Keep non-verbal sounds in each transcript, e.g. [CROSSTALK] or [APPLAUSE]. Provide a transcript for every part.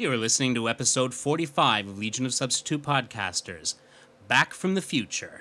You are listening to episode 45 of Legion of Substitute Podcasters Back from the Future.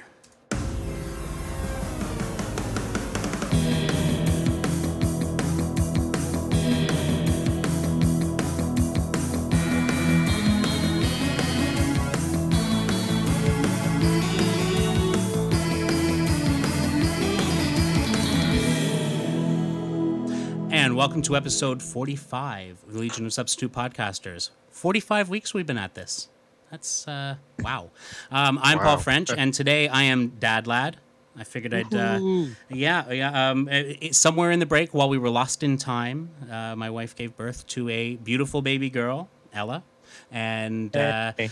Welcome to episode 45 of the Legion of Substitute Podcasters. 45 weeks we've been at this. That's, uh, wow. Um, I'm Paul French, and today I am Dad Lad. I figured I'd, uh, yeah, yeah. Um, it, it- somewhere in the break, while we were lost in time, uh, my wife gave birth to a beautiful baby girl, Ella, and uh, Hey.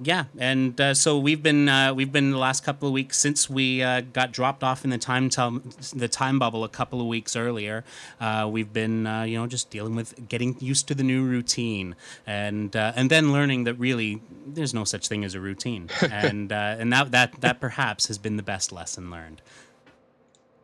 Yeah, and uh, so we've been uh, we've been the last couple of weeks since we uh, got dropped off in the time tum- the time bubble a couple of weeks earlier. Uh, we've been uh, you know just dealing with getting used to the new routine and uh, and then learning that really there's no such thing as a routine [LAUGHS] and uh, and that that that perhaps has been the best lesson learned.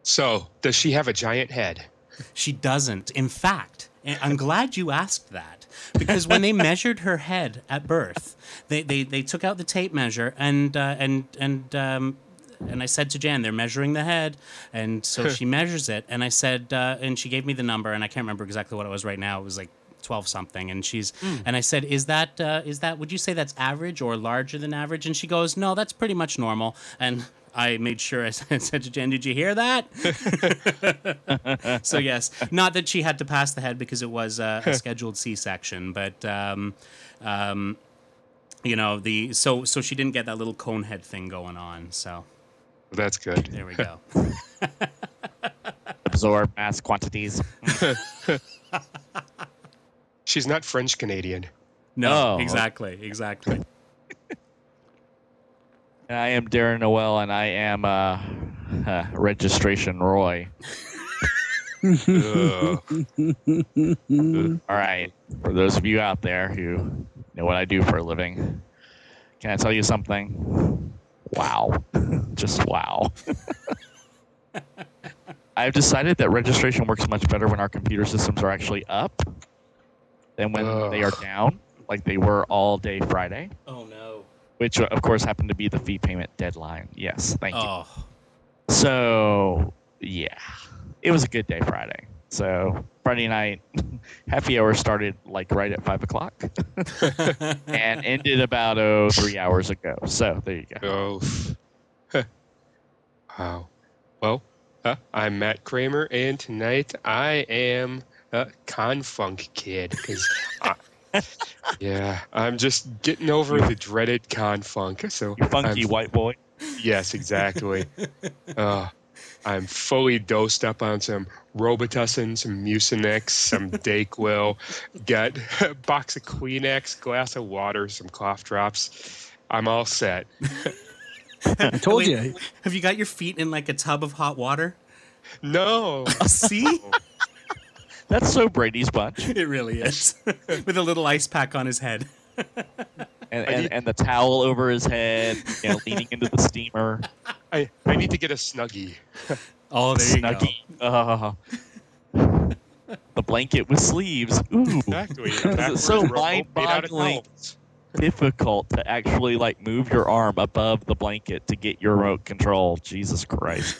So, does she have a giant head? She doesn't. In fact, I'm glad you asked that because when they measured her head at birth, they, they, they took out the tape measure and uh, and and um, and I said to Jan, they're measuring the head, and so she measures it, and I said, uh, and she gave me the number, and I can't remember exactly what it was right now. It was like. 12 something and she's and i said is that uh, is that would you say that's average or larger than average and she goes no that's pretty much normal and i made sure i [LAUGHS] said to jen did you hear that [LAUGHS] so yes, not that she had to pass the head because it was uh, a [LAUGHS] scheduled C-section, but um, um, you know the so so she didn't get that little cone head thing going on. So That's good. there we go. absorb mass quantities. She's not French Canadian. No, Oh. exactly, exactly. And I am Darren Noel, and I am uh, [LAUGHS] uh, registration Roy. [LAUGHS] All right, for those of you out there who know what I do for a living, can I tell you something? Wow, [LAUGHS] just wow. I've decided that registration works much better when our computer systems are actually up than when they are down, like they were all day Friday. Oh no. Which of course happened to be the fee payment deadline. Yes, thank you. Oh, So, yeah, it was a good day Friday. So Friday night, [LAUGHS] happy hour started like right at five o'clock [LAUGHS] and ended about oh three hours ago. So there you go. Oh. [LAUGHS] wow. Well, uh, I'm Matt Kramer, and tonight I am a Confunk kid. 'cause I- yeah, I'm just getting over the dreaded Confunk. So You funky I'm- white boy. Yes, exactly. uh, I'm fully dosed up on some Robitussin, some Mucinex, some [LAUGHS] Dayquil, got a box of Kleenex, glass of water, some cough drops. I'm all set. I [LAUGHS] told Wait, you. Have you got your feet in like a tub of hot water? No. [LAUGHS] See, That's so Brady's bunch. [LAUGHS] it really is. [LAUGHS] With a little ice pack on his head. And, and, need- and the towel over his head, you know, [LAUGHS] leaning into the steamer. I, I need to get a Snuggie. Oh, there you go. Snuggie. Uh, the blanket with sleeves. Ooh. Exactly. It's so Backwards remote made out of mind-boggling. Towels. difficult to actually like move your arm above the blanket to get your remote control. Jesus Christ.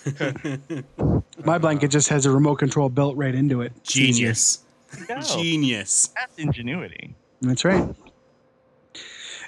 [LAUGHS] My blanket just has a remote control built right into it. It's easier. Genius. Genius. That's ingenuity. That's right.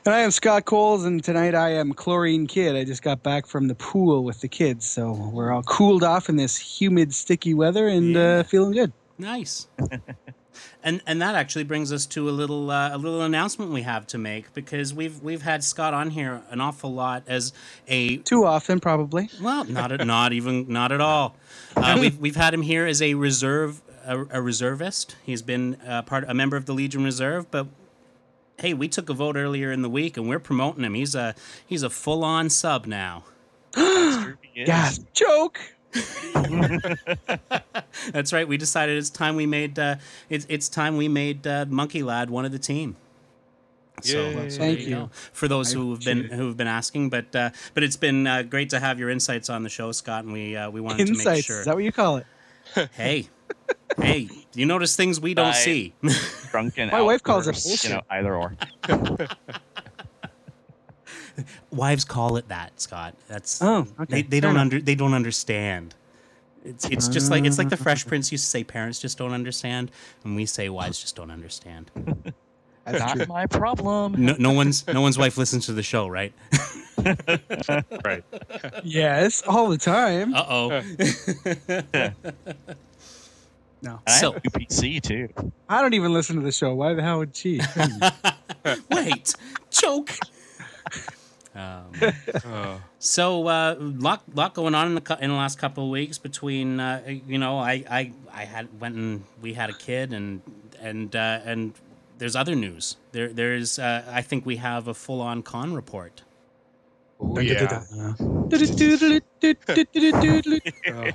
And I am Scott Coles, and tonight I am Chlorine Kid. I just got back from the pool with the kids, so we're all cooled off in this humid, sticky weather and Yeah. uh, feeling good. Nice. [LAUGHS] and and that actually brings us to a little uh, a little announcement we have to make because we've we've had Scott on here an awful lot as a Too often, probably. well not at, not even not at all. Uh, we've we've had him here as a reserve a, a reservist. He's been uh, part a member of the Legion Reserve, but hey, we took a vote earlier in the week and we're promoting him. He's a he's a full on sub now. Yeah, [GASPS] joke. [LAUGHS] That's right. We decided it's time we made uh, it's it's time we made uh, Monkey Lad one of the team. So, Yay. so Thank there you. go. For those who have been who have been asking, but uh, but it's been uh, great to have your insights on the show, Scott, and we uh, we wanted to make sure. Is that what you call it? [LAUGHS] hey, hey, you notice things we don't I- see. [LAUGHS] Drunken. My wife calls it outbursts, You know, either or. Wives call it that, Scott. That's Oh, okay. they, they don't under they don't understand. It's it's just like it's like the Fresh Prince used to say parents just don't understand, and we say wives just don't understand. [LAUGHS] That's Not my problem. No, no one's no one's wife listens to the show, right? [LAUGHS] Right. [LAUGHS] Yes, all the time. Uh oh. No, And I So- have UPC too. I don't even listen to the show. Why the hell would she? Wait, joke. Um, [LAUGHS] Oh, so uh, lot lot going on in the in the last couple of weeks between uh, you know I, I I had went and we had a kid and and uh, and there's other news. There there's uh, I think we have a full on con report. oh yeah. yeah. Oh. [LAUGHS]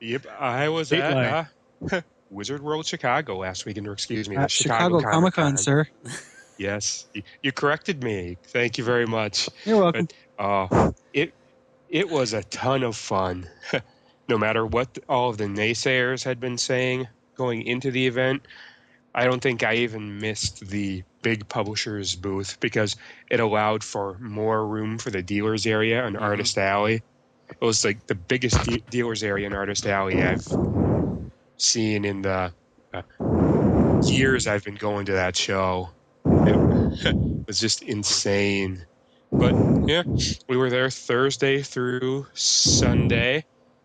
Yep, I was Big at uh, [LAUGHS] Wizard World Chicago last weekend, or excuse me, the Uh, Chicago Comic Con, sir. Yes, you, you corrected me. Thank you very much. You're welcome. Uh, it it was a ton of fun. [LAUGHS] no matter what all of the naysayers had been saying going into the event, I don't think I even missed the big publishers booth because it allowed for more room for the dealers area and Mhm. Artist Alley. It was like the biggest de- dealers area and Artist Alley I've seen in the uh, years I've been going to that show. It [LAUGHS] was just insane. But yeah, we were there Thursday through Sunday,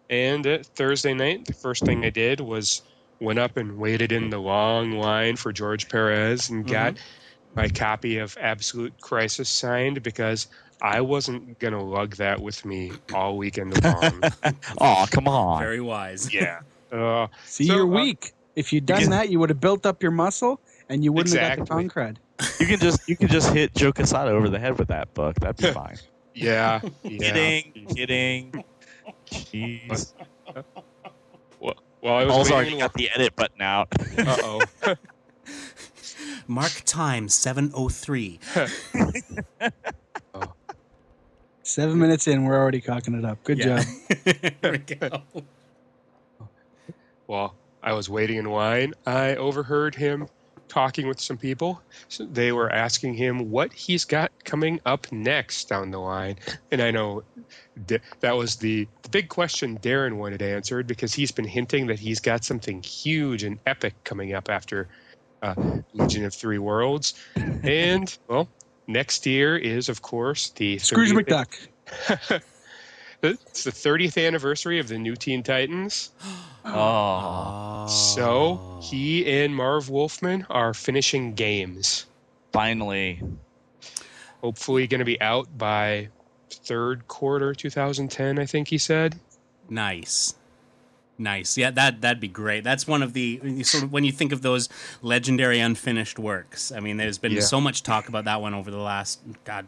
and uh, Thursday night, the first thing I did was went up and waited in the long line for George Perez and got my copy of Absolute Crisis signed because I wasn't gonna lug that with me all weekend long. [LAUGHS] Oh, come on. Very wise. yeah. [LAUGHS] Uh, See, So, you're uh, weak. If you'd done can- that, you would have built up your muscle, and you wouldn't have got Exactly. the con cred. You can just you can just hit Joe Quesada over the head with that book. That'd be fine. [LAUGHS] yeah. yeah. Kidding, kidding. Jeez. Well, I was Paul's waiting already got the edit button out. Uh oh. [LAUGHS] Mark time seven oh three. [LAUGHS] Seven minutes in, we're already cocking it up. Good job. there we go. While I was waiting in line, I overheard him talking with some people. So they were asking him what he's got coming up next down the line. And I know that was the, the big question Darren wanted answered because he's been hinting that he's got something huge and epic coming up after uh, Legion of Three Worlds. And, well, next year is, of course, the Scrooge 30th McDuck. [LAUGHS] It's the 30th anniversary of the New Teen Titans. Oh, [GASPS] So he and Marv Wolfman are finishing games. finally. Hopefully, going to be out by third quarter 2010. I think he said. Nice. Nice. Yeah, that that'd be great. That's one of the sort of when you think of those legendary unfinished works. I mean, there's been Yeah. so much talk about that one over the last God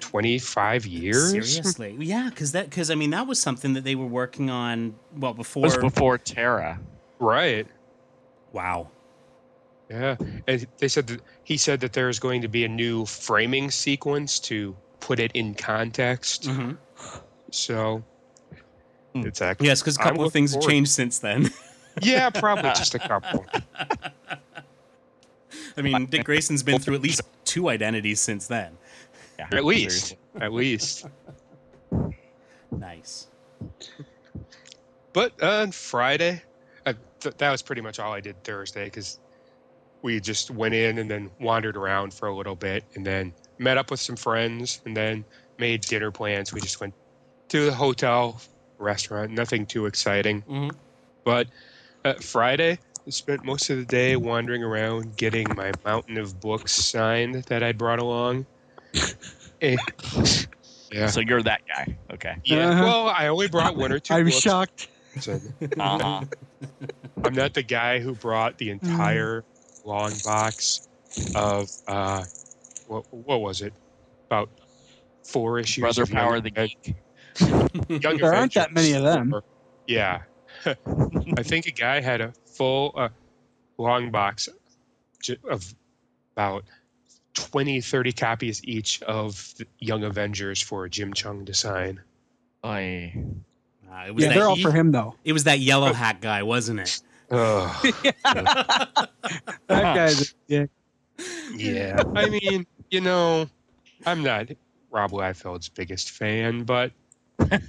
25 years. seriously. Yeah, cuz that cuz I mean, that was something that they were working on well It before was before Terra. Right. Wow. Yeah. And they said that he said that there's going to be a new framing sequence to put it in context. Mhm. So Hmm. it's actually Yes, cuz a I'm couple of looking things have changed since then. [LAUGHS] Yeah, probably just a couple. [LAUGHS] I mean, Dick Grayson's been through at least two identities since then. Yeah, At least. At least. [LAUGHS] Nice. But on Friday, uh, th- that was pretty much all I did Thursday because we just went in and then wandered around for a little bit and then met up with some friends and then made dinner plans. We just went to the hotel, restaurant, nothing too exciting. Mhm. But uh, Friday, I spent most of the day wandering around getting my mountain of books signed that I'd brought along. Eh, yeah. So you're that guy. Okay. Yeah. Uh-huh. Well, I only brought one or 2 I'm books. shocked. so- Uh-huh. I'm not the guy who brought the entire long box of uh, what what was it? About four issues. Brother of Young Power the Aven- Geek. Young There aren't that many of them. Yeah, [LAUGHS] I think a guy had a full uh, long box of about 20, 30 copies each of Young Avengers for Jim Cheung to sign. I. Uh, it was Yeah, they're all he- for him though. It was that yellow hat guy, wasn't it? Ugh. [LAUGHS] That guy's a dick. Yeah, I mean, you know, I'm not Rob Liefeld's biggest fan, but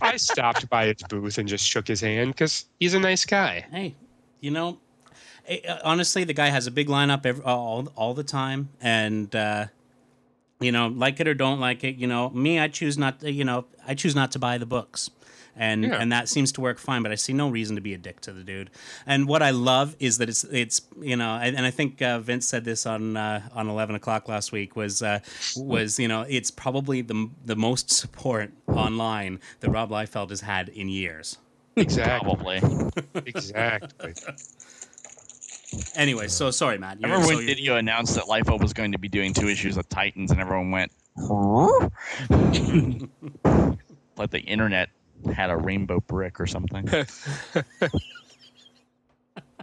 I stopped by his booth and just shook his hand because he's a nice guy. Hey, you know, honestly, the guy has a big lineup every, all all the time, and uh, you know, like it or don't like it, you know, me, I choose not. To, you know, I choose not to buy the books. And, Yeah. and that seems to work fine, but I see no reason to be a dick to the dude. And what I love is that it's it's you know, and, and I think uh, Vince said this on uh, on eleven o'clock last week was uh, was you know it's probably the the most support online that Rob Liefeld has had in years. Exactly. Probably. Exactly. [LAUGHS] Anyway, so sorry, Matt. I You're- remember so when you're- Didio announced that Lifo was going to be doing two issues of Titans, and everyone went, "Huh?" [LAUGHS] like the internet had a rainbow brick or something. [LAUGHS]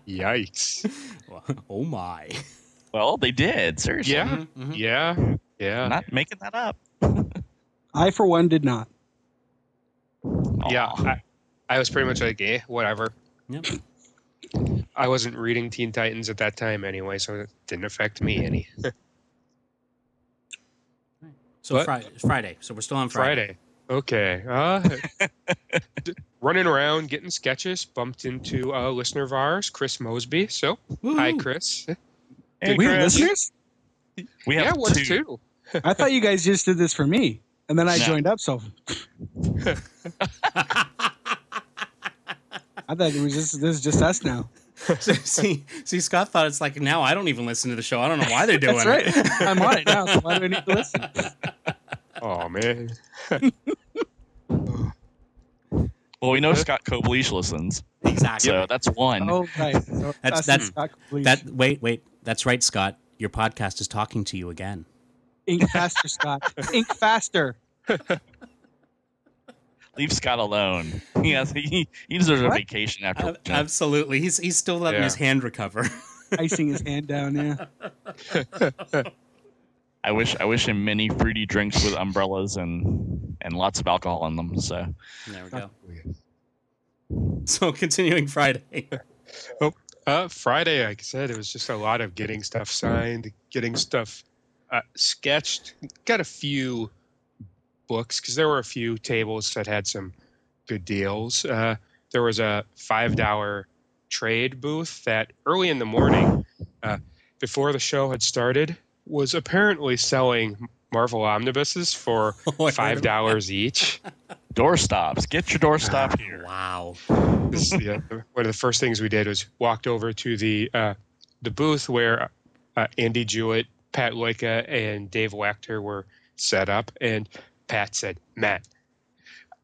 Yikes. [LAUGHS] oh my. well, they did. Seriously, Yeah. Mhm, mhm. Yeah. Yeah. I'm not making that up. I for one did not. Yeah. I, I was pretty much like, eh, whatever. Yep. I wasn't reading Teen Titans at that time anyway, so it didn't affect me any. [LAUGHS] So What? Friday, Friday. So we're still on Friday. Friday. Okay. Uh, [LAUGHS] d- running around getting sketches, bumped into a listener of ours, Chris Mosby. So, hi, Chris. Hey, we have Chris, listeners? We have yeah, what's two. two? I thought you guys just did this for me, and then I No. joined up. So [LAUGHS] I thought it was just this is just us now. [LAUGHS] see, see, Scott thought it's like now I don't even listen to the show. I don't know why they're [LAUGHS] doing That's right. it. [LAUGHS] I'm on it now. So why do I need to listen? Oh man. Well, we know Scott Koblish listens, exactly. so that's one. Oh, right. So That's- us that's- Scott That wait, wait. That's right, Scott. Your podcast is talking to you again. ink faster, Scott. Ink faster. Leave Scott alone. [LAUGHS] He has he, he deserves a vacation after. Ab- absolutely. He's he's still letting Yeah. his hand recover. [LAUGHS] Icing his hand down. Yeah. [LAUGHS] I wish I wish him many fruity drinks with umbrellas and and lots of alcohol in them. So there we go. So continuing Friday. Uh, Friday, like I said, it was just a lot of getting stuff signed, getting stuff uh, sketched. Got a few books because there were a few tables that had some good deals. Uh, there was a five dollar trade booth that early in the morning, uh, before the show had started, was apparently selling Marvel omnibuses for [LAUGHS] Oh, five dollars each. [LAUGHS] doorstops, get your doorstop that. here. Wow. This- yeah, one of the first things we did was walked over to the uh, the booth where uh, Andy Jewett, Pat Loika, and Dave Wachter were set up, and Pat said, "Matt,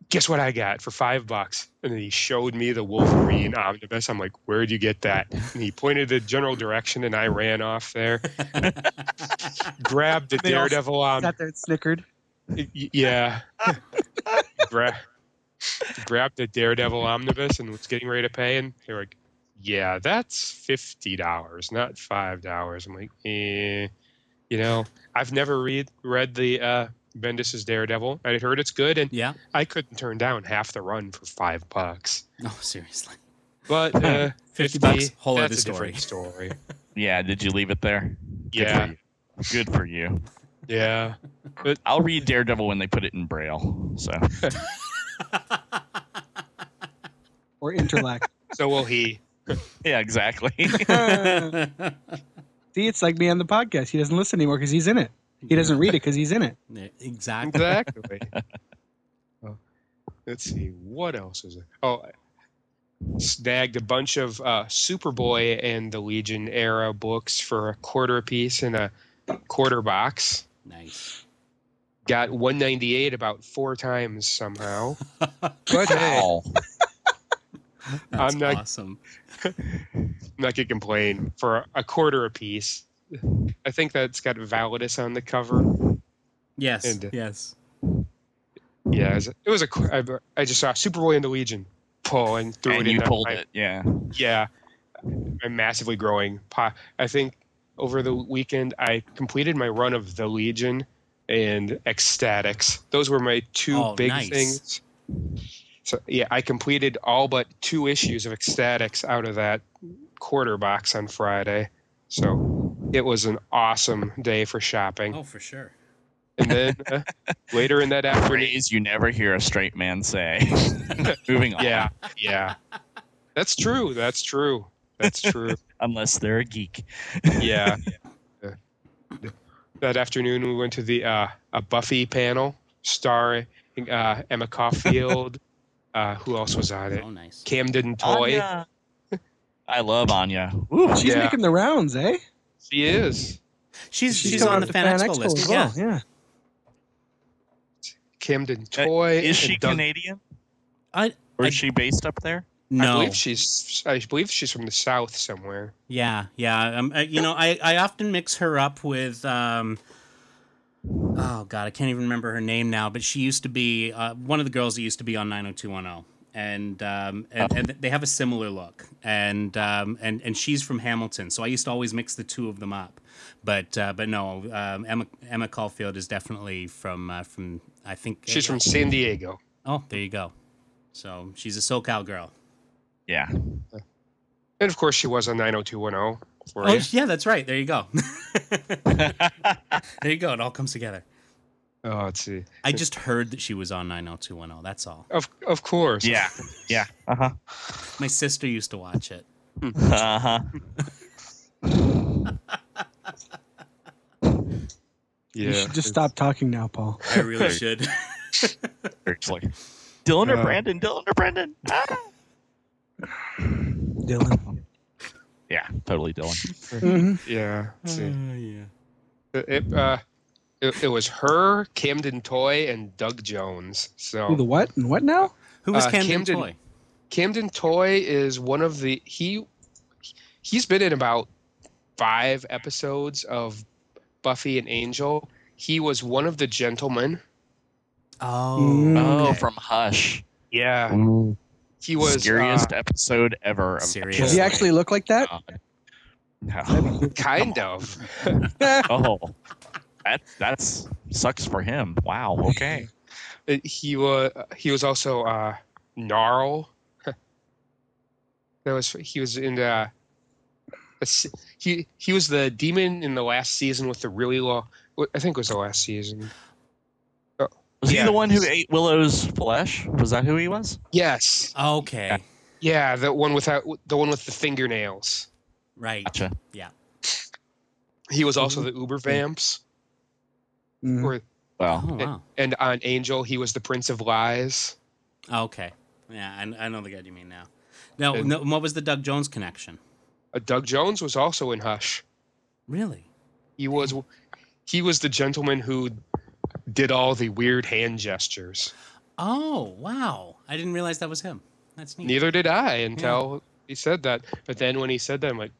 guess what I got for five bucks?" And then he showed me the Wolverine omnibus. I'm like, "Where'd you get that?" And he pointed the general direction, and I ran off there, [LAUGHS] grabbed the They all Daredevil om- Sat there and snickered. Yeah. [LAUGHS] Gra- grabbed the Daredevil omnibus and was getting ready to pay, and they were like, "Yeah, that's fifty dollars, not five dollars." I'm like, "Eh." You know, I've never read read the uh, Bendis's Daredevil. I heard it's good, and Yeah. I couldn't turn down half the run for five bucks. No, [LAUGHS] seriously. But uh, [LAUGHS] 50 bucks, whole that's other story. different story. [LAUGHS] Yeah, did you leave it there? Good Yeah, for you. Good for you. yeah. But I'll read Daredevil when they put it in Braille. So Or interlac. So will he. yeah, exactly. See, it's like me on the podcast. He doesn't listen anymore because he's in it. He doesn't read it because he's in it. [LAUGHS] Exactly. Exactly. [LAUGHS] oh, let's see. What else is it? Oh, snagged a bunch of uh, Superboy and the Legion era books for a quarter a piece in a quarter box. Nice. Got 198 about four times somehow. [LAUGHS] But hey, That's I'm not- awesome. I'm not gonna complain for a quarter a piece. I think that's got Validus on the cover. Yes. And- uh, yes. Yeah, it was, it was a. qu- I, I just saw Superboy and the Legion pull and threw and it in. you pulled I- it. Yeah. yeah, a massively growing. I think over the weekend I completed my run of the Legion and X-Statix. Those were my two Oh, big nice. things. So yeah, I completed all but two issues of X-Statix out of that quarter box on Friday. So it was an awesome day for shopping. Oh, for sure. And then uh, [LAUGHS] later in that afternoon, phrase you never hear a straight man say. [LAUGHS] Moving on. yeah, yeah, that's true. That's true. That's true. [LAUGHS] Unless they're a geek. Yeah. Yeah. That afternoon, we went to the uh, a Buffy panel starring uh, Emma Caulfield. uh, who else was on it? Oh, nice. Camden Toy. Anya. I love Anya. Ooh, She's Yeah. making the rounds, eh? She is. She's she's, She's coming on up the to Fan Expo Expo list. as Yeah. well. Yeah. Camden Toy. Uh, is she and Canadian? I Or I- is she based up there? I no. believe she's. I believe she's from the south somewhere. Yeah, yeah. Um, uh, you know, I, I often mix her up with. Um, oh God, I can't even remember her name now. But she used to be uh, one of the girls that used to be on 90210, and um, and, and they have a similar look. And um, and and she's from Hamilton, so I used to always mix the two of them up. But uh, but no, um, Emma Emma Caulfield is definitely from uh, from I think She's from San Diego. Oh, there you go. So she's a SoCal girl. Yeah. And of course, she was on 90210 Oh you. yeah, that's right. There you go. [LAUGHS] there you go. It all comes together. Oh, let's see. I just heard that she was on 90210. That's all. Of of course. yeah. Yeah. Uh huh. My sister used to watch it. [LAUGHS] Uh huh. Yeah. You should just stop talking now, Paul. I really should. [LAUGHS] Seriously. Dylan or Uh, Brandon? Dylan or Brandon? Ah. Dylan. Yeah, totally Dylan. hmm [LAUGHS] Yeah. let's see. yeah. It, uh, it, it was her, Camden Toy, and Doug Jones. So Who the what and what now? Who was Uh, Camden, Camden- Toy? Camden Toy is one of the he he's been in about five episodes of Buffy and Angel. He was one of the gentlemen. Oh. Mm. Oh, from Hush. Yeah, he was the scariest uh, episode ever. of Serious? Does he actually look like that? God. No. [LAUGHS] kind of. [LAUGHS] Oh, that that's sucks for him. Wow. Okay. [LAUGHS] Uh, He was he was also uh, Gnarl. [LAUGHS] that was he was in uh, he he was the demon in the last season with the really long. I think it was the last season. Was Yeah. he the one who ate Willow's flesh? Was that who he was? Yes, Okay. yeah, the one without the one with the fingernails. Right. Gotcha. Yeah. He was also the Uber Vamps, Mhm. or Well, Oh wow. and on Angel he was the Prince of Lies. Okay. Yeah, I, I know the guy you mean now. Now, And- no, what was the Doug Jones connection? Uh, Doug Jones was also in Hush. Really? He was he was the gentleman who did all the weird hand gestures. Oh wow! I didn't realize that was him. That's neat. Neither did I until he said that. But then when he said that, I'm like,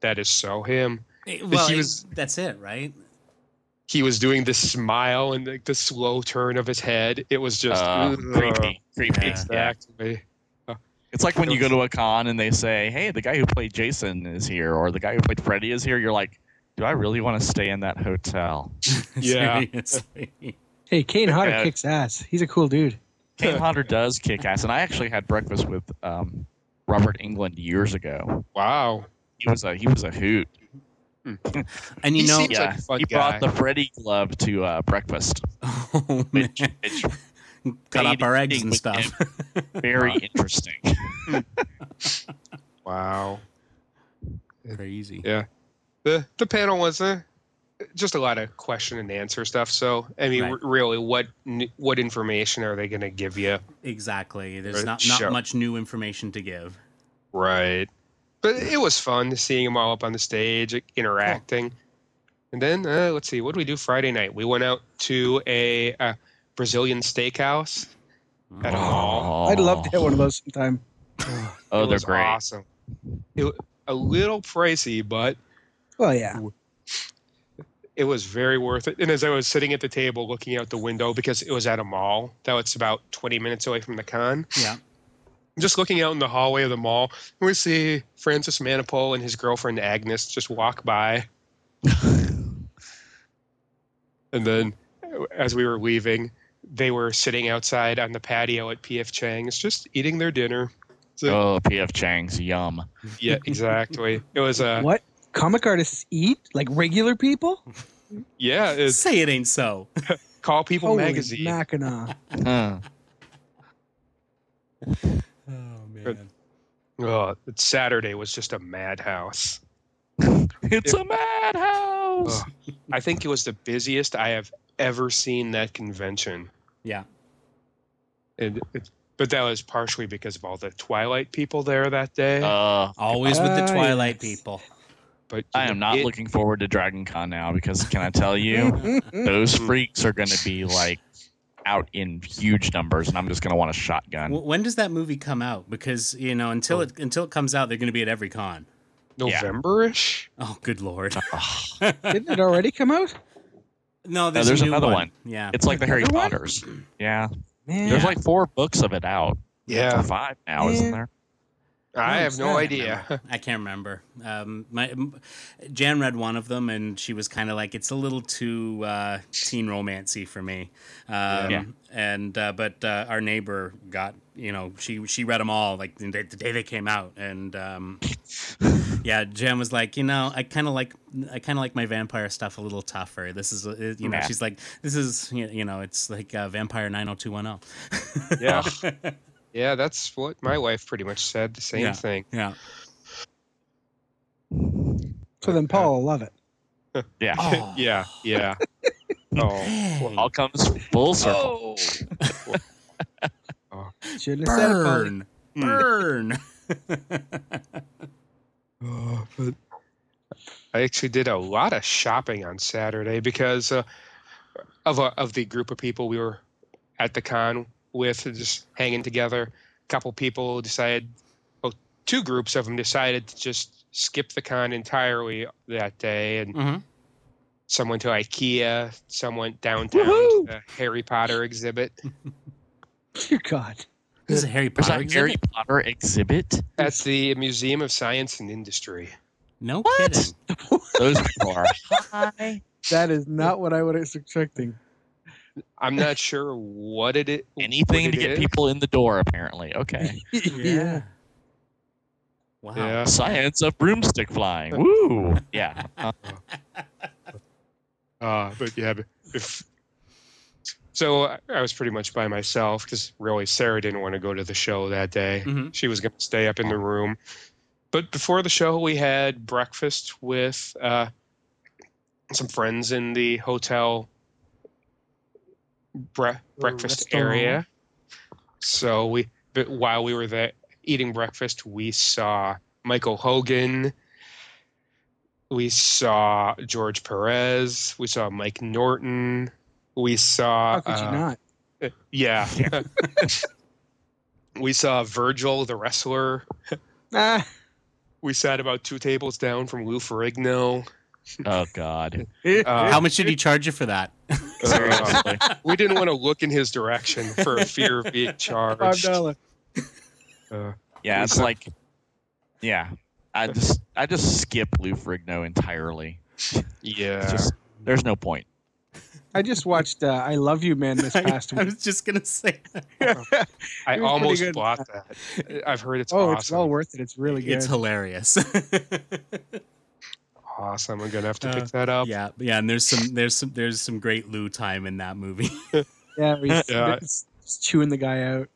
that is so him. Eh, Well, he was- that's it, right? He was doing the smile and the, the slow turn of his head. It was just uh, creepy. Creepy. Yeah. Yeah. It's like when you go to a con and they say, "Hey, the guy who played Jason is here," or "The guy who played Freddy is here." You're like, "Do I really want to stay in that hotel?" [LAUGHS] [LAUGHS] Yeah. Hey, Kane Hodder Yeah. kicks ass. He's a cool dude. Kane Hodder does kick ass, and I actually had breakfast with um, Robert Englund years ago. Wow. He was a he was a hoot. [LAUGHS] And you He know, seems Yeah, like a fun he guy. brought the Freddy glove to uh, breakfast. [LAUGHS] oh, man. Which, which cut up our eggs and stuff. [LAUGHS] very interesting. Wow. Crazy. Yeah. The the panel was uh, just a lot of question and answer stuff. So I mean, Right. r- really, what n- what information are they going to give you? Exactly. There's Right, not not show. much new information to give. Right. But it was fun seeing them all up on the stage, like, interacting. And then uh, let's see, what did we do Friday night? We went out to a uh, Brazilian steakhouse. At a mall. I'd love to hit one of those sometime. Oh, it they're was great. awesome. It, a little pricey, but Well, yeah. it was very worth it. And as I was sitting at the table looking out the window because it was at a mall, that was about 20 minutes away from the con. Yeah. Just looking out in the hallway of the mall, we see Francis Manapul and his girlfriend Agnes just walk by. [LAUGHS] and then as we were leaving, they were sitting outside on the patio at PF Chang's, just eating their dinner. So, Oh, PF Chang's yum. Yeah, exactly. It was a what comic artists eat like regular people? yeah. It's Say it ain't so. [LAUGHS] Call People Holy magazine. Mackinac. Huh. Oh man. Oh, Saturday was just a madhouse. It's a madhouse. Ugh. I think it was the busiest I have ever seen that convention. Yeah. And it, but that was partially because of all the Twilight people there that day. Uh, Always with the Twilight yes. people. but I am not it- looking forward to Dragon Con now because can I tell you, [LAUGHS] those freaks are going to be like out in huge numbers, and I'm just going to want a shotgun. When does that movie come out? Because you know, until oh. it until it comes out, they're going to be at every con. November-ish. Oh, good lord! [LAUGHS] Didn't it already come out? No, there's, there's a new another one. one. Yeah. It's like the Harry Potters. Yeah, Man, there's like four books of it out. Or Yeah, five now, isn't there? I Oh, have no idea. I can't remember. Um, my Jan read one of them, and she was kind of like, "It's a little too uh, teen romancy for me." Um, Yeah. And uh, but uh, our neighbor got, you know, she she read them all like the day, the day they came out, and um, [LAUGHS] yeah, Jan was like, you know, I kind of like I kind of like my vampire stuff a little tougher. This is, uh, you know, Yeah. she's like, this is, you you know, it's like uh, Vampire nine hundred two one zero. Yeah, [LAUGHS] [LAUGHS] yeah, that's what my wife pretty much said. The same Yeah. thing. Yeah. so then Paul will love it. [LAUGHS] Yeah. Oh. [LAUGHS] yeah, yeah. [LAUGHS] Oh, Hey. All comes full circle. Shouldn't have said it, Paul. Burn. Hmm. Burn. Oh, but I actually did a lot of shopping on Saturday because uh, of a, of the group of people we were at the con with, just hanging together. A couple people decided, well, two groups of them decided to just skip the con entirely that day, and hmm some went to IKEA, some went downtown Woohoo! to the Harry Potter exhibit. [LAUGHS] Dear God. This is a Harry There's Potter a Harry exhibit? Potter exhibit. at the Museum of Science and Industry. No What? kidding. Those people are [LAUGHS] high. That is not what I was expecting. I'm not sure what it is. Anything what to get is. people in the door, apparently. Okay. [LAUGHS] yeah. Wow. Yeah. Science of broomstick flying. [LAUGHS] Woo. Yeah. Uh, Uh, but yeah, if so, I- I was pretty much by myself because really Sarah didn't want to go to the show that day. Mhm. She was going to stay up in the room. But before the show, we had breakfast with uh, some friends in the hotel bre- breakfast area. So we, but while we were there eating breakfast, we saw Michael Hogan. We saw George Perez. We saw Mike Norton. We saw. How could you uh, not? Yeah. [LAUGHS] we saw Virgil, the wrestler. Ah, We sat about two tables down from Lou Ferrigno. Oh God. Uh, How much did he [LAUGHS] charge you for that? Seriously. we didn't want to look in his direction for fear of being Five charged. Uh, Yeah, it's like, yeah. I just I just skip Lou Ferrigno entirely. yeah. Just there's no point. I just watched uh, I Love You Man this [LAUGHS] past I week. was just gonna say. [LAUGHS] I it was pretty almost good. bought that. I've heard it's oh, awesome. it's well worth it. It's really good. It's hilarious. Awesome. I'm gonna have to Uh, pick that up. yeah, yeah, and there's some there's some there's some great Lou time in that movie. [LAUGHS] yeah, he's, Yeah. he's chewing the guy out.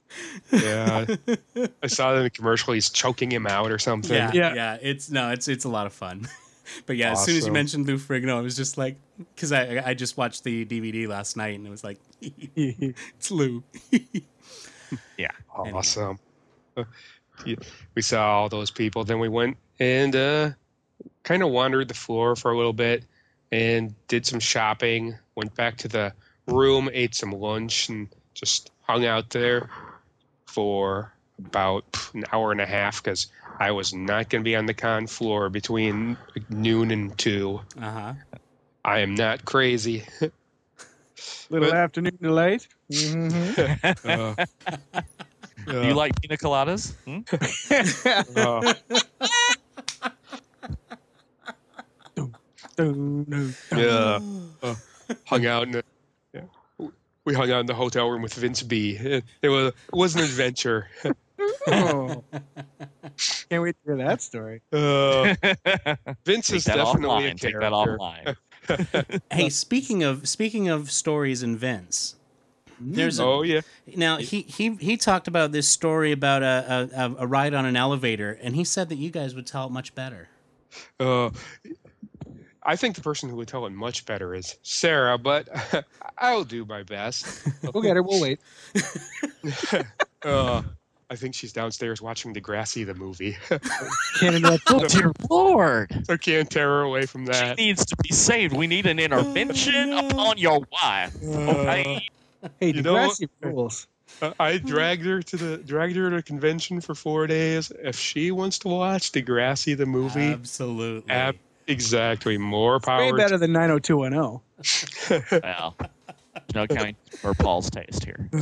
Yeah. [LAUGHS] I saw it in the commercial. He's choking him out or something. yeah, yeah, Yeah. It's no, it's it's a lot of fun. [LAUGHS] But yeah, as soon as you Awesome. mentioned Lou Ferrigno, I was just like, because I I just watched the DVD last night and it was like, it's Lou. Yeah, awesome. Uh, yeah, We saw all those people. Then we went and uh, kind of wandered the floor for a little bit and did some shopping. Went back to the room, ate some lunch, and just hung out there for about an hour and a half because I was not going to be on the con floor between noon and two. Uh huh. I am not crazy. [LAUGHS] Little But- afternoon delight. Mm-hmm. Uh, [LAUGHS] [LAUGHS] Do you like pina coladas? Hmm? uh, yeah. hung out in the, yeah. we hung out in the hotel room with Vince B. It, it was it was an adventure. [LAUGHS] Oh. Can't wait to hear that story. Uh, Vince Take is that definitely a offline. Take character. that offline. Hey, speaking of speaking of stories and Vince, there's a, Oh yeah. now he he he talked about this story about a, a a ride on an elevator, and he said that you guys would tell it much better. Uh, I think the person who would tell it much better is Sarah, but [LAUGHS] I'll do my best. [LAUGHS] We'll get her. We'll wait. [LAUGHS] Uh, I think she's downstairs watching Degrassi the movie. Can't interrupt. Oh, dear Lord. I can't tear her away from that. She needs to be saved. We need an intervention upon your wife. Okay. Hey, You know? Degrassi rules. Uh, I dragged her to the dragged her to a convention for four days. If she wants to watch Degrassi the movie, Absolutely. ab- exactly more power. Way better than 90210. [LAUGHS] Well, no counting for Paul's taste here. [LAUGHS]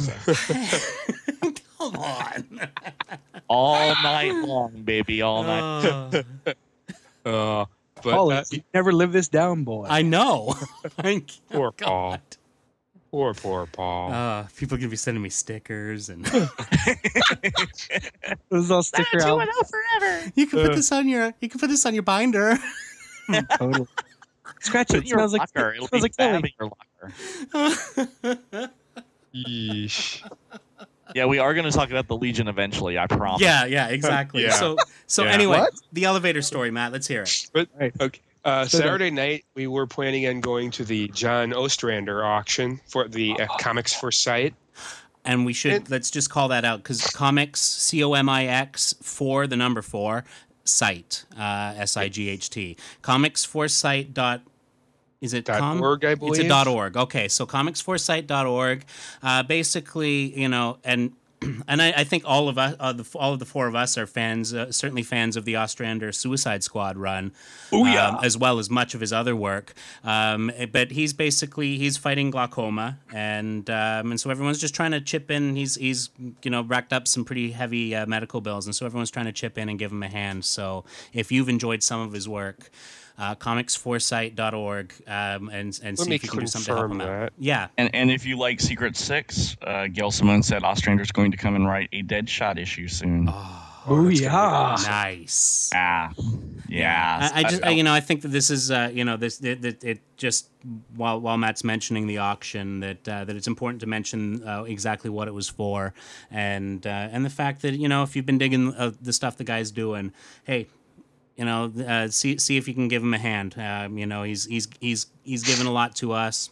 Come on. All night long, baby. All night. Uh, Uh, but Paul, uh, you never live this down, boy. I know. [LAUGHS] I- Poor oh, Paul. Poor poor Paul. Uh, people are gonna be sending me stickers, and Those all stick around. forever. you can put Uh. this on your you can put this on your binder. [LAUGHS] Totally. Scratch it. it in your Smells like, locker. It'll smells like Kelly. in your locker. Yeesh. Yeah, we are going to talk about the Legion eventually. I promise. yeah, yeah, exactly. Yeah. So so Yeah. anyway, What? the elevator story, Matt. Let's hear it. But, Okay. Uh, Saturday night, we were planning on going to the John Ostrander auction for the uh, Comics for Sight. And we should And- let's just call that out because comics C O M I X for the number four sight uh, S I G H T comics for sight dot is it Dot com? org, I believe It's a dot org. Okay, so comicsforsight.org. Uh, basically, you know, and [CLEARS THROAT] and I, I think all of us, uh, the, all of the four of us, are fans. Uh, certainly, fans of the Ostrander Suicide Squad run. Oh, yeah. um, as well as much of his other work. Um, but he's basically he's fighting glaucoma, and um, and so everyone's just trying to chip in. He's he's you know racked up some pretty heavy uh, medical bills, and so everyone's trying to chip in and give him a hand. So if you've enjoyed some of his work. Uh, comicsforsight.org um, and and Let see if you can do something to help him confirm out. Yeah, And, and if you like Secret Six, uh, Gail Simone said Ostrander's going to come and write a Deadshot issue soon. Oh, that's yeah. awesome. nice. Ah, yeah. I, I just, I, you know, I think that this is, uh, you know, this, it, it, it just while while Matt's mentioning the auction, that uh, that it's important to mention uh, exactly what it was for, and uh, and the fact that you know, if you've been digging uh, the stuff the guy's doing, hey. You know, uh, see see if you can give him a hand. Um, you know, he's he's he's he's given a lot to us.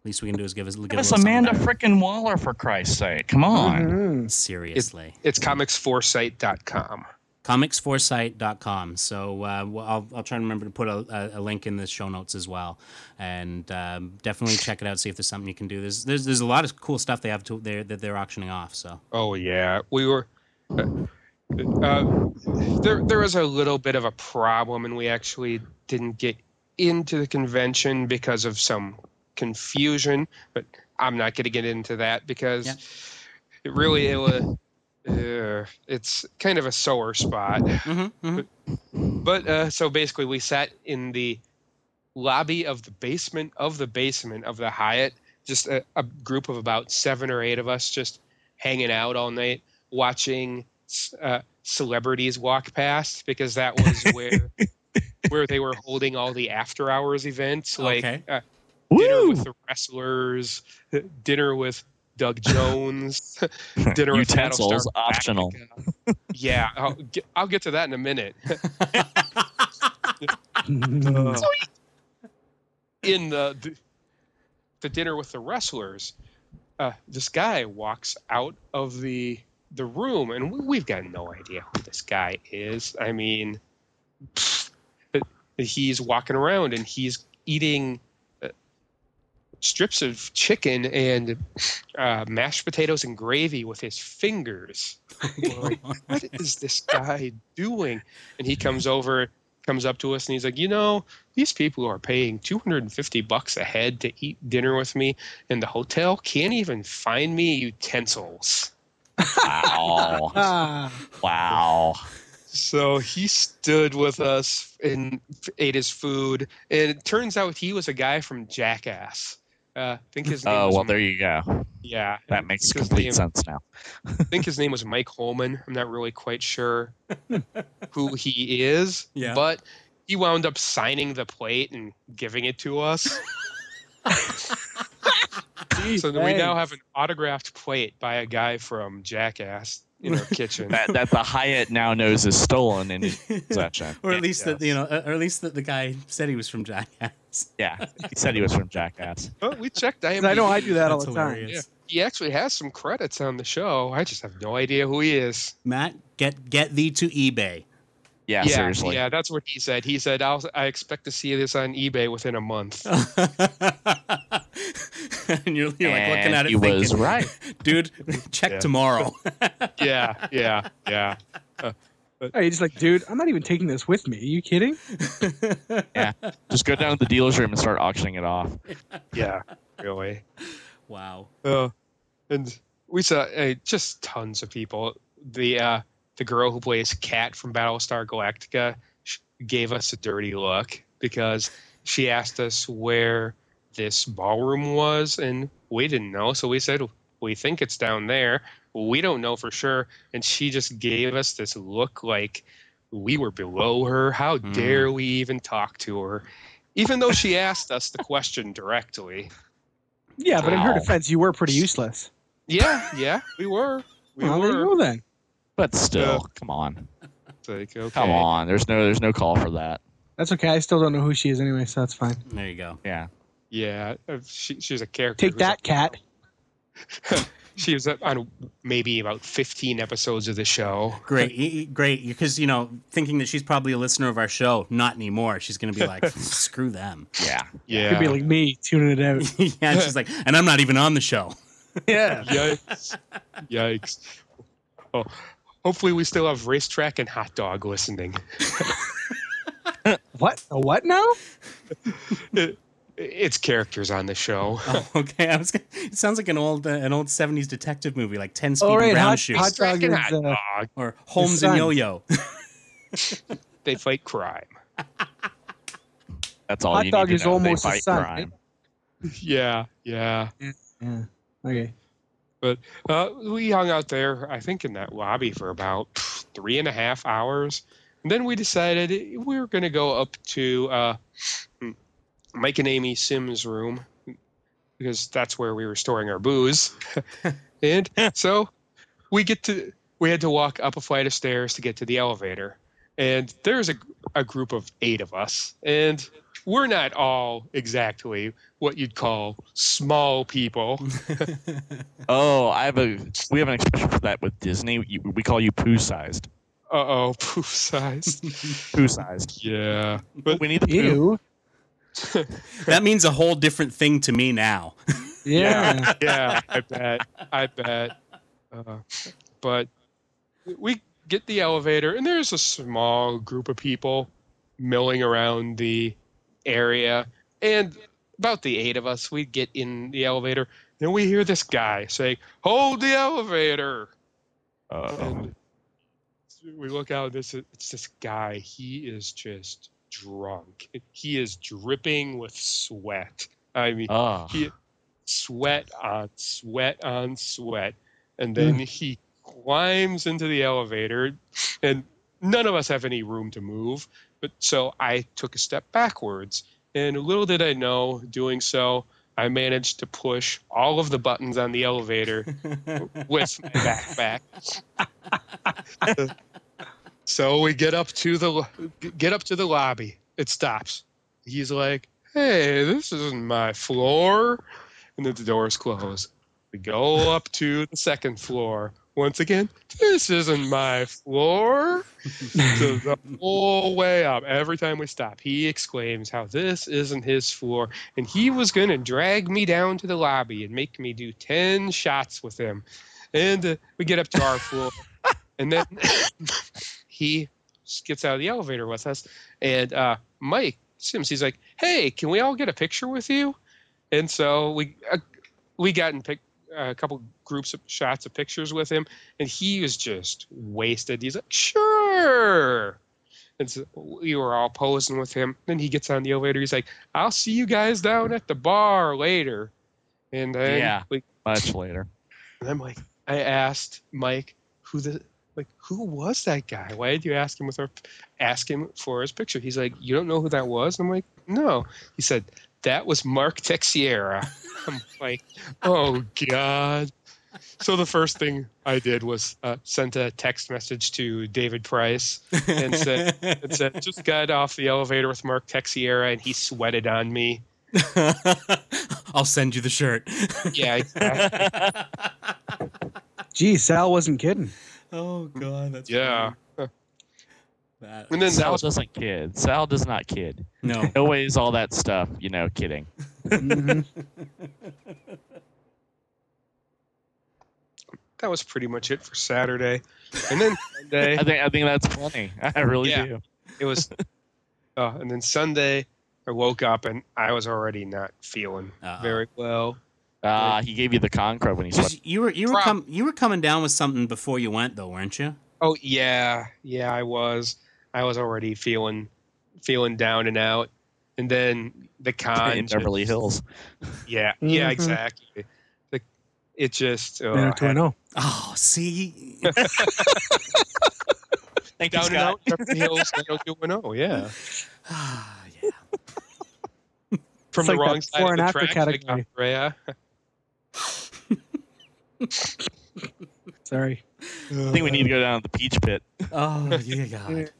At least we can do is give us give Give us a little Amanda something frickin' Waller for Christ's sake. Come on. Mhm. back. Seriously. It's comicsforsight.com. comicsforsight.com. So uh, well, I'll, I'll try and remember to put a, a, a link in the show notes as well, and um, definitely check it out. See if there's something you can do. There's there's, there's a lot of cool stuff they have to there that they're auctioning off. So Oh yeah, we were. Uh, uh, there, there was a little bit of a problem, and we actually didn't get into the convention because of some confusion. But I'm not going to get into that because Yeah. it really it was. Uh, it's kind of a sore spot. mm-hmm, mm-hmm. But uh, so basically, we sat in the lobby of the basement of the basement of the Hyatt, just a, a group of about seven or eight of us, just hanging out all night, watching uh, celebrities walk past because that was where [LAUGHS] where they were holding all the after hours events, like Okay. uh, dinner with the wrestlers, dinner with Doug Jones, [LAUGHS] dinner with Utensils Battlestar optional. Yeah, I'll get, I'll get to that in a minute. [LAUGHS] in the, the the dinner with the wrestlers, uh, this guy walks out of the the room, and we, we've got no idea who this guy is. I mean, pfft, he's walking around and he's eating uh, strips of chicken and uh, mashed potatoes and gravy with his fingers. [LAUGHS] Like, what is this guy doing? And he comes over, comes up to us, and he's like, you know, these people are paying 250 bucks a head to eat dinner with me, and the hotel can't even find me utensils. Wow. [LAUGHS] Wow. So he stood with us and ate his food, and it turns out he was a guy from Jackass. Uh, I think his name. Oh was well, Mi- there you go. Yeah, That makes complete name- sense now. I think his name was Mike Holman. I'm not really quite sure [LAUGHS] who he is. Yeah. But he wound up signing the plate and giving it to us. [LAUGHS] so we now have an autographed plate by a guy from Jackass in our [LAUGHS] kitchen. That that the Hyatt now knows is stolen in his possession. or at Yeah, least that you know, or at least that the guy said he was from Jackass. [LAUGHS] Yeah, he said he was from Jackass. Oh, we checked. I know I do that all That's the time. hilarious. He actually has some credits on the show. I just have no idea who he is. Matt, get get thee to eBay. Yeah, yeah, seriously. yeah, that's what he said. He said, I'll, "I expect to see this on eBay within a month." [LAUGHS] [LAUGHS] and you're, you're like looking at it, he thinking, was right. [LAUGHS] dude, check Yeah. tomorrow. [LAUGHS] yeah, yeah, yeah. Are you just like, dude? I'm not even taking this with me. Are you kidding? Yeah, just go down to the dealer's room and start auctioning it off. Yeah, really. wow. Uh, and we saw uh, just tons of people. The uh, the girl who plays Kat from Battlestar Galactica gave us a dirty look because she asked us where this ballroom was, and we didn't know. So we said we think it's down there. We don't know for sure, and she just gave us this look like we were below her. How Mm. dare we even talk to her? Even though she asked us the question directly. Yeah, but in her defense, you were pretty useless. Yeah, yeah, we were. We well, were. go then. But still, come on, It's like, okay. come on. There's no there's no call for that. That's okay. I still don't know who she is anyway, so that's fine. There you go. Yeah. Yeah, uh, she, she's a character. Take that, cat. [LAUGHS] She was on maybe about 15 episodes of the show. Great, y- y- great. Because you know, thinking that she's probably a listener of our show. Not anymore. She's going to be like, [LAUGHS] screw them. Yeah. Yeah. Could be like me tuning it out. [LAUGHS] yeah, and she's like, and I'm not even on the show. yeah. Yikes. Yikes. Oh, hopefully, we still have racetrack and hot dog listening. What? A what now? It- it's characters on the show. [LAUGHS] Oh, okay. I was. Gonna, it sounds like an old uh, an old '70s detective movie, like Ten Speed Oh, and right, Brown hot- Shoes, hot- Racetrack and dog hot is, uh, dog. or Holmes and Yo-Yo. [LAUGHS] They fight crime. That's all Hot you dog need is to know. They almost a fight son, crime. [LAUGHS] Yeah, yeah. Yeah. Okay. But uh, we hung out there, I think, in that lobby for about three and a half hours. And then we decided we were going to go up to uh, Mike and Amy Sims' room because that's where we were storing our booze. [LAUGHS] and so we get to we had to walk up a flight of stairs to get to the elevator. And there's a, a group of eight of us. And we're not all exactly what you'd call small people. [LAUGHS] Oh, I have a we have an expression for that with Disney. We call you poo sized. Uh oh, poo sized. [LAUGHS] Poo sized. yeah. But we need the poo. Ew. [LAUGHS] that means a whole different thing to me now. [LAUGHS] Yeah. [LAUGHS] Yeah, I bet. I bet. Uh, but we get the elevator, and there's a small group of people milling around the area. And about the eight of us, we get in the elevator, and we hear this guy say, Hold the elevator. Uh, And we look out, this it's this guy. He is just drunk. He is dripping with sweat. I mean, oh. he sweat on sweat on sweat and then mm. he climbs into the elevator and none of us have any room to move but so i took a step backwards and little did i know doing so i managed to push all of the buttons on the elevator [LAUGHS] with my backpack [LAUGHS] so we get up to the get up to the lobby. It stops. He's like hey this isn't my floor. And then the doors close. We go up to the second floor. Once again this isn't my floor. So the whole way up every time we stop he exclaims how this isn't his floor. And he was going to drag me down to the lobby and make me do 10 shots with him. And uh, we get up to our floor. And then [LAUGHS] he gets out of the elevator with us. And uh, mike sims he's like hey can we all get a picture with you? And so we uh, we got in pic- a couple groups of shots of pictures with him and he was just wasted. He's like sure. And so we were all posing with him. Then he gets on the elevator. He's like i'll see you guys down at the bar later. And then Yeah. we, Much later. and I'm like, I asked Mike who the like who was that guy? Why did you ask him with our ask him for his picture? He's like, you don't know who that was? and I'm like, no. He said that was Mark Teixeira. [LAUGHS] I'm like, oh god. So the first thing I did was uh, sent a text message to David Price and said, and said, just got off the elevator with Mark Teixeira and he sweated on me. [LAUGHS] I'll send you the shirt. Yeah, exactly. [LAUGHS] Gee, Sal wasn't kidding. Oh god, that's yeah. That- And then Sal was doesn't kid. Sal does not kid. no. Always all that stuff, you know, kidding. Mhm. [LAUGHS] that was pretty much it for Saturday. And then Sunday, [LAUGHS] I think I think that's funny. [LAUGHS] I really Yeah. do. it was, uh, and then Sunday, I woke up and I was already not feeling Uh-oh. very well. Uh, he gave you the concrete when he slept. 'Cause you were you were Prob- com- you were coming down with something before you went though, weren't you? Oh yeah, yeah, I was. I was already feeling, feeling down and out. And then the [LAUGHS] con in Beverly Hills. Yeah, yeah, Mhm. exactly. The, it just uh, Better to had- know. Oh, see. [LAUGHS] Thank down and out Beverly Hills. 90210, yeah. Ah, yeah. From It's the like wrong that side before of the and after category. got Freya. [LAUGHS] Sorry. I think we need to go down to the peach pit. Oh, yeah, God.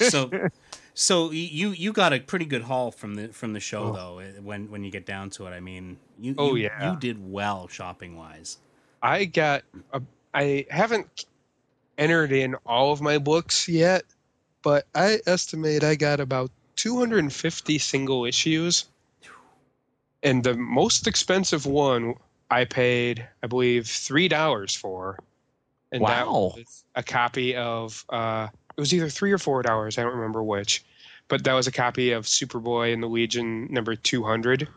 [LAUGHS] so, so you you got a pretty good haul from the from the show Oh. though. eh, When when you get down to it, I mean, you Oh, you, yeah. you did well shopping wise. I got. A, I haven't entered in all of my books yet, but I estimate I got about 250 single issues. And the most expensive one I paid, I believe, three dollars for. And that was a copy of. Uh, it was either three or four dollars. I don't remember which, but that was a copy of Superboy and the Legion number 200.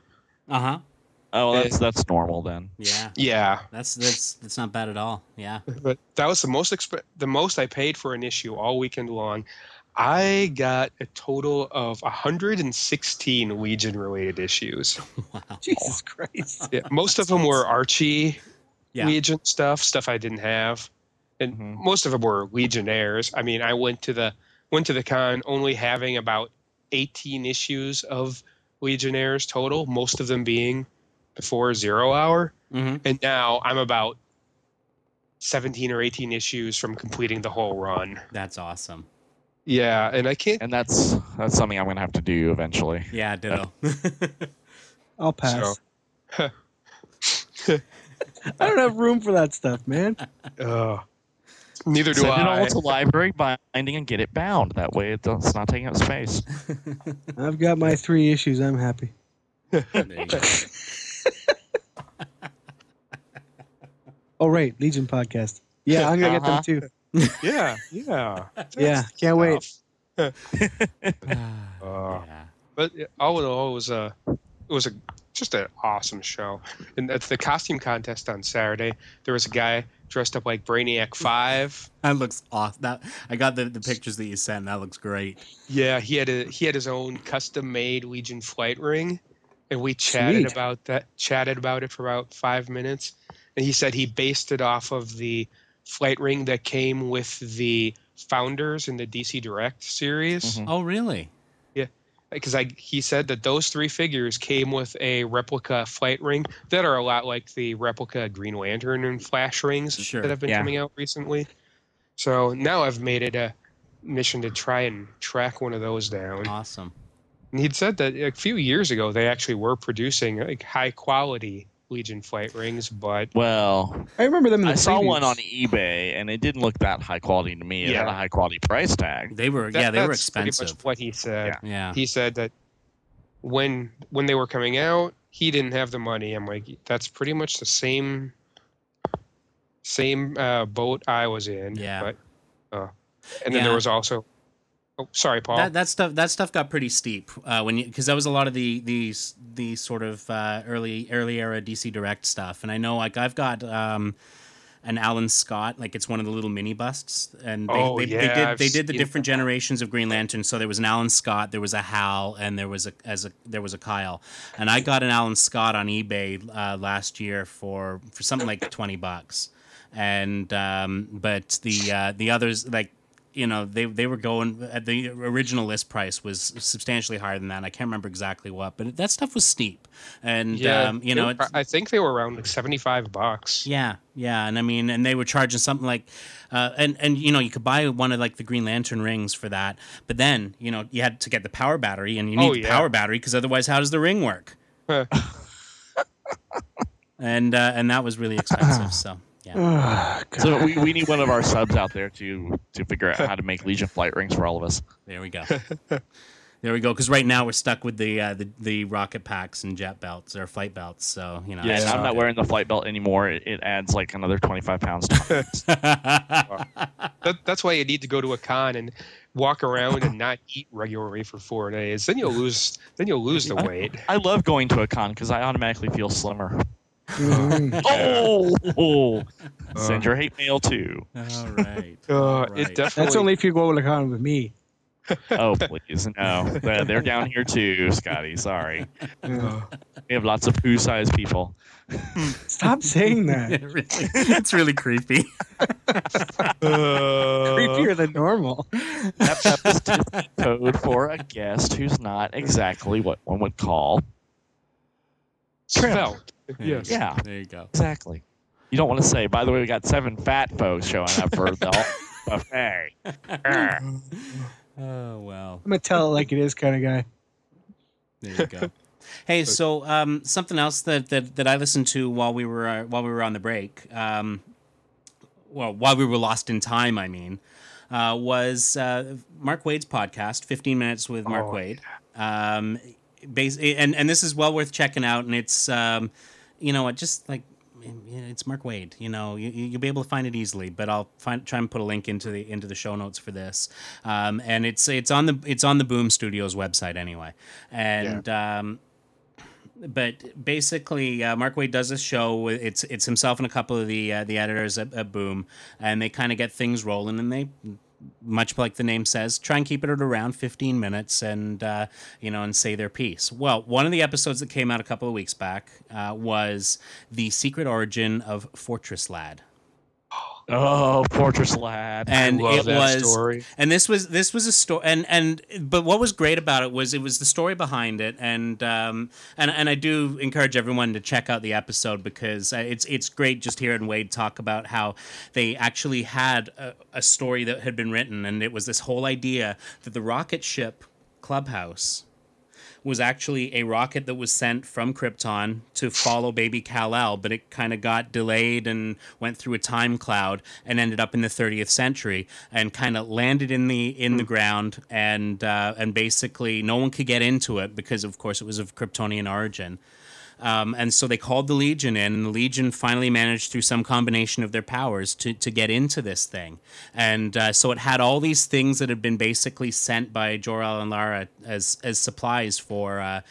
Uh huh. Oh, Eh. that's that's normal then. Yeah, Yeah, that's that's that's not bad at all. Yeah. but that was the most exp- the most I paid for an issue all weekend long. I got a total of 116 Legion related issues. [LAUGHS] Wow. Jesus Christ. Yeah, most of them were Archie Yeah. Legion stuff, stuff I didn't have, and Mhm. most of them were Legionnaires. I mean, I went to the went to the con only having about 18 issues of Legionnaires total, most of them being before Zero Hour. hmm and now I'm about 17 or 18 issues from completing the whole run. That's awesome. Yeah, and I can't. And that's that's something I'm gonna have to do eventually. Yeah, ditto. [LAUGHS] I'll pass. So, [LAUGHS] I don't have room for that stuff, man. [LAUGHS] uh, neither do I. Send it all I. to library binding and get it bound. That way, it it's not taking up space. I've got my three issues. I'm happy. There you go. Oh, right. Legion podcast. Yeah, I'm going to Uh-huh. get them too. Yeah, yeah, [LAUGHS] Yeah, can't wait. Uh, [LAUGHS] yeah. but all in all, it was a it was a just an awesome show. And at the costume contest on Saturday, there was a guy dressed up like Brainiac Five. That looks awesome. That I got the, the pictures that you sent. That looks great. Yeah, he had a he had his own custom made Legion flight ring, and we chatted Sweet. about that. Chatted about it for about five minutes, and he said he based it off of the flight ring that came with the founders in the DC Direct series. Mhm. Oh, really? Yeah, because I he said that those three figures came with a replica flight ring that are a lot like the replica Green Lantern and Flash rings Sure, that have been yeah. coming out recently. So now I've made it a mission to try and track one of those down. Awesome. And he'd said that a few years ago they actually were producing like high quality Legion flight rings, but Well, I remember them in the I saw previews. one on eBay, and it didn't look that high quality to me. It had Yeah. a high quality price tag. They were that- yeah, they were that's pretty expensive. much what he said. Yeah. He said that when when they were coming out, he didn't have the money. I'm like, that's pretty much the same same uh, boat I was in. Yeah. But uh, and then Yeah. there was also. Oh, sorry, Paul. That, that stuff that stuff got pretty steep uh, when you because that was a lot of the these the sort of uh, early early era DC Direct stuff, and I know like I've got um, an Alan Scott, like it's one of the little mini busts, and they, Oh, they, they did I've they did the different that. generations of Green Lantern. So there was an Alan Scott, there was a Hal, and there was a as a there was a Kyle, and I got an Alan Scott on eBay uh, last year for for something like twenty bucks, and um, but the uh, the others like you know they they were going at the original list price was substantially higher than that. I can't remember exactly what, but that stuff was steep, and Yeah, um, you know were- it's, I think they were around like seventy-five bucks. yeah, yeah, and I mean, and they were charging something like, uh, and and you know, you could buy one of like the Green Lantern rings for that, but then you know you had to get the power battery, and you need Oh, the yeah. power battery because otherwise, how does the ring work? Huh. [LAUGHS] and uh, and that was really expensive. So yeah, Oh, So we, we need one of our subs out there to to figure out how to make Legion flight rings for all of us. there we go. There we go. Because right now we're stuck with the, uh, the the rocket packs and jet belts or flight belts. So you know, Yeah, and I'm not wearing the flight belt anymore. It, it adds like another 25 pounds to my. [LAUGHS] That, that's why you need to go to a con and walk around and not eat regularly for four days. Then you'll lose. Then you'll lose the weight. I love going to a con because I automatically feel slimmer. Mhm. Oh, [LAUGHS] send your hate mail too. All right. Uh, All it definitely. That's only if you go to the con with me. [LAUGHS] Oh please, no, they're, they're down here too, Scotty. Sorry, Uh, we have lots of poo-sized people. Stop saying that. [LAUGHS] It really, it's really creepy. Creepier than normal. That, that code for a guest who's not exactly what one would call Svelte. Yes. Yeah, There you go. exactly. You don't want to say. By the way, we got seven fat folks showing up for the [LAUGHS] buffet. [LAUGHS] Oh well. I'm a tell it like it is kind of guy. There you go. [LAUGHS] Hey, so um, something else that, that, that I listened to while we were uh, while we were on the break, um, well, while we were lost in time, I mean, uh, was uh, Mark Waid's podcast, Fifteen Minutes with Mark Oh, Waid. Um, bas- and and this is well worth checking out, and it's um, you know, it just like it's Mark Waid. You know, you, you'll be able to find it easily, but I'll find try and put a link into the into the show notes for this. Um, and it's it's on the it's on the Boom Studios website anyway. And um, but basically, uh, Mark Waid does a show. With it's it's himself and a couple of the uh, the editors at, at Boom, and they kind of get things rolling, and they much like the name says, try and keep it at around 15 minutes and, uh, you know, and say their piece. Well, one of the episodes that came out a couple of weeks back uh, was the secret origin of Fortress Lad. Oh, Fortress Lad. And love it that was, story. and this was this was a story, and and but what was great about it was it was the story behind it, and um and and I do encourage everyone to check out the episode because uh, it's it's great just hearing Waid talk about how they actually had a, a story that had been written, and it was this whole idea that the rocket ship Clubhouse was actually a rocket that was sent from Krypton to follow baby Kal-El, but it kind of got delayed and went through a time cloud and ended up in the 30th century and kind of landed in the in the ground and uh, and basically no one could get into it because of course it was of Kryptonian origin. Um, and so they called the Legion in, and the Legion finally managed, through some combination of their powers, to, to get into this thing. And uh, so it had all these things that had been basically sent by Jor-El and Lara as as supplies for uh,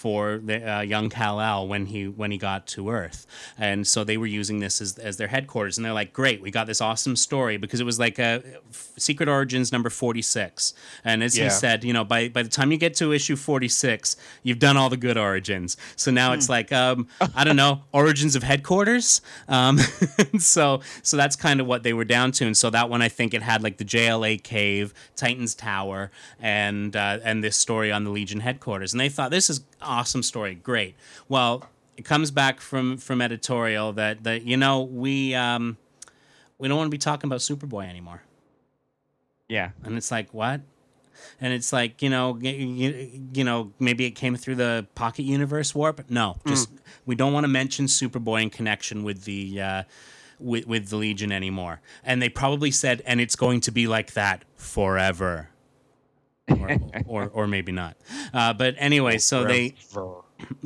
for the uh, young Kal-El when he when he got to Earth. And so they were using this as, as their headquarters. And they're like, great, we got this awesome story because it was like a Secret Origins number 46. And as he said, you know, by, by the time you get to issue 46, you've done all the good origins. So now it's like, um, I don't know, [LAUGHS] origins of headquarters. Um, [LAUGHS] so so that's kind of what they were down to. And so that one, I think it had like the JLA cave, Titan's Tower, and uh, and this story on the Legion headquarters. And they thought this is awesome story, great. Well, it comes back from from editorial that that you know we um, we don't want to be talking about Superboy anymore. yeah. And it's like, what? And it's like, you know, you, you know, maybe it came through the Pocket Universe warp. No, just we don't want to mention Superboy in connection with the uh, with with the Legion anymore. And they probably said, and it's going to be like that forever. Or, or, or maybe not. Uh, but anyway, so they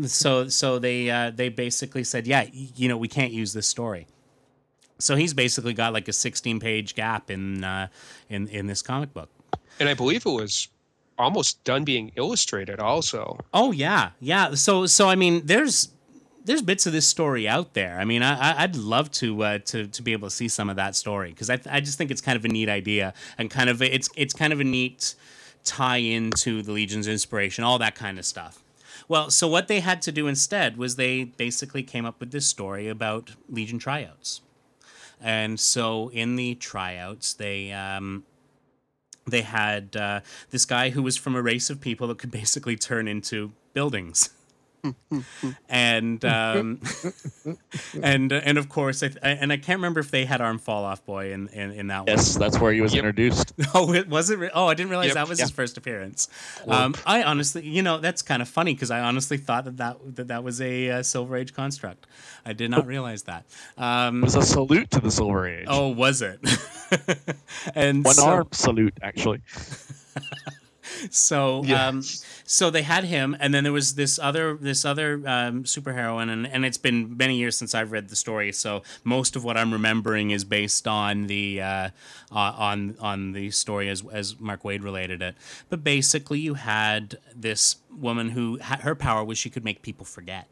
so so they uh, they basically said, yeah, you know, we can't use this story. So he's basically got like a 16 page gap in uh, in in this comic book. And I believe it was almost done being illustrated. Also, Oh yeah, yeah. So so I mean, there's there's bits of this story out there. I mean, I, I'd love to uh, to to be able to see some of that story because I, I just think it's kind of a neat idea and kind of it's it's kind of a neat tie into the Legion's inspiration, all that kind of stuff. Well, so what they had to do instead was they basically came up with this story about Legion tryouts, and so in the tryouts they. Um, they had uh, this guy who was from a race of people that could basically turn into buildings. [LAUGHS] and um, [LAUGHS] and and of course, I, and I can't remember if they had Arm Fall Off Boy in, in, in that yes, one. Yes, that's where he was Yep. introduced. [LAUGHS] Oh, it was it? re- Oh, I didn't realize Yep. that was his first appearance. Um, I honestly, you know, that's kind of funny because I honestly thought that that that, that was a uh, Silver Age construct. I did not realize that. Um, It was a salute to the Silver Age. oh, was it? [LAUGHS] and One so, arm salute, actually. So Yeah. um, so they had him, and then there was this other this other um, superheroine, and, and it's been many years since I've read the story, so most of what I'm remembering is based on the uh, uh, on on the story as as Mark Waid related it. But basically, you had this woman who her power was she could make people forget.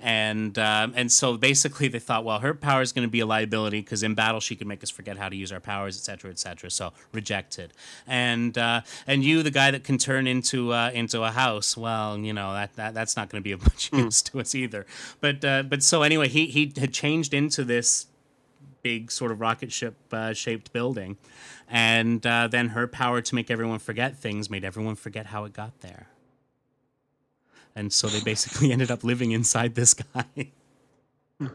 And um, and so basically they thought, well, her power is going to be a liability because in battle she could make us forget how to use our powers, et cetera, et cetera. So rejected. And uh, and you, the guy that can turn into uh, into a house, well, you know that, that that's not going to be of much use to us either. But uh, but so anyway, he he had changed into this big sort of rocket ship uh, shaped building, and uh, then her power to make everyone forget things made everyone forget how it got there. And so they basically [LAUGHS] ended up living inside this guy. [LAUGHS]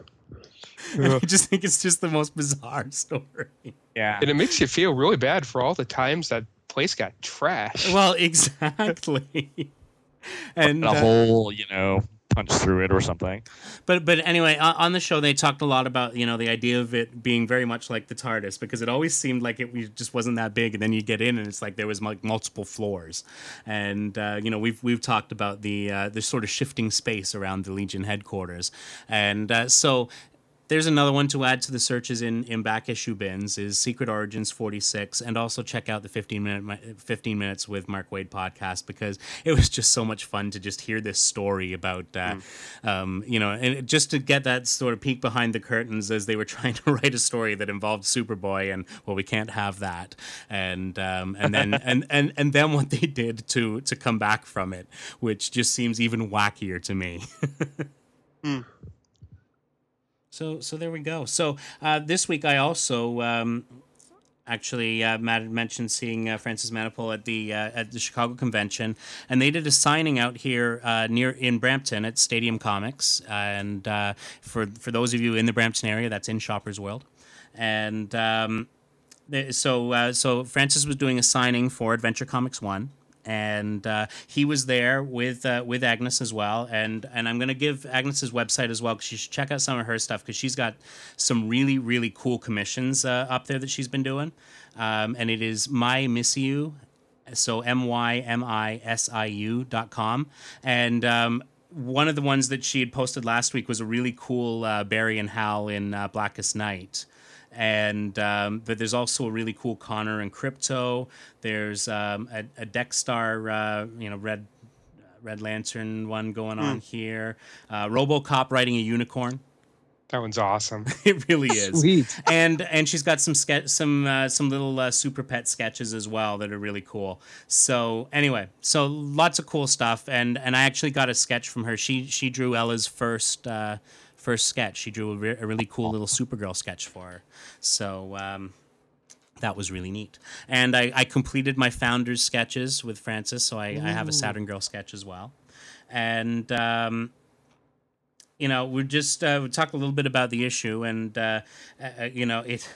I just think it's just the most bizarre story. Yeah. And it makes you feel really bad for all the times that place got trashed. Well, [LAUGHS] exactly. and a uh, hole, you know, punch through it or something. but but anyway, on, the show they talked a lot about you know the idea of it being very much like the TARDIS because it always seemed like it just wasn't that big, and then you get in and it's like there was like multiple floors, and uh, you know we've we've talked about the uh, the sort of shifting space around the Legion headquarters, and uh, so there's another one to add to the searches in, in back issue bins is Secret Origins 46 and also check out the 15 minute 15 minutes with Mark Waid podcast because it was just so much fun to just hear this story about uh, um, you know and just to get that sort of peek behind the curtains as they were [LAUGHS] trying to write a story that involved Superboy and well we can't have that. And um, and then [LAUGHS] and, and and then what they did to to come back from it which just seems even wackier to me [LAUGHS] So so there we go. So uh, this week I also um, actually uh, Matt mentioned seeing uh, Francis Manapul at the uh, at the Chicago convention, and they did a signing out here uh, near in Brampton at Stadium Comics, and uh, for for those of you in the Brampton area, that's in Shoppers World, and. Um, so uh, so Francis was doing a signing for Adventure Comics One, and uh, he was there with uh, with Agnes as well. And and I'm gonna give Agnes's website as well because you should check out some of her stuff because she's got some really really cool commissions uh, up there that she's been doing. Um, and it is my miss you, so m y m i s i u dot com, and um, one of the ones that she had posted last week was a really cool uh, Barry and Hal in uh, Blackest Night and um, but there's also a really cool Connor and Krypto. There's um, a, a Dex-Starr, uh, you know, Red Red Lantern one going on here. Uh, RoboCop riding a unicorn. That one's awesome. [LAUGHS] It really is. Sweet. And and she's got some ske- some uh, some little uh, super pet sketches as well that are really cool. So anyway, so lots of cool stuff. And and I actually got a sketch from her. She she drew Ella's first uh, first sketch. She drew a, re- a really cool little Supergirl sketch for her. So. Um, that was really neat. And I, I completed my founder's sketches with Francis, so I, I have a Saturn Girl sketch as well. And um, you know, we just uh, we talked a little bit about the issue, and uh, uh, you know, it.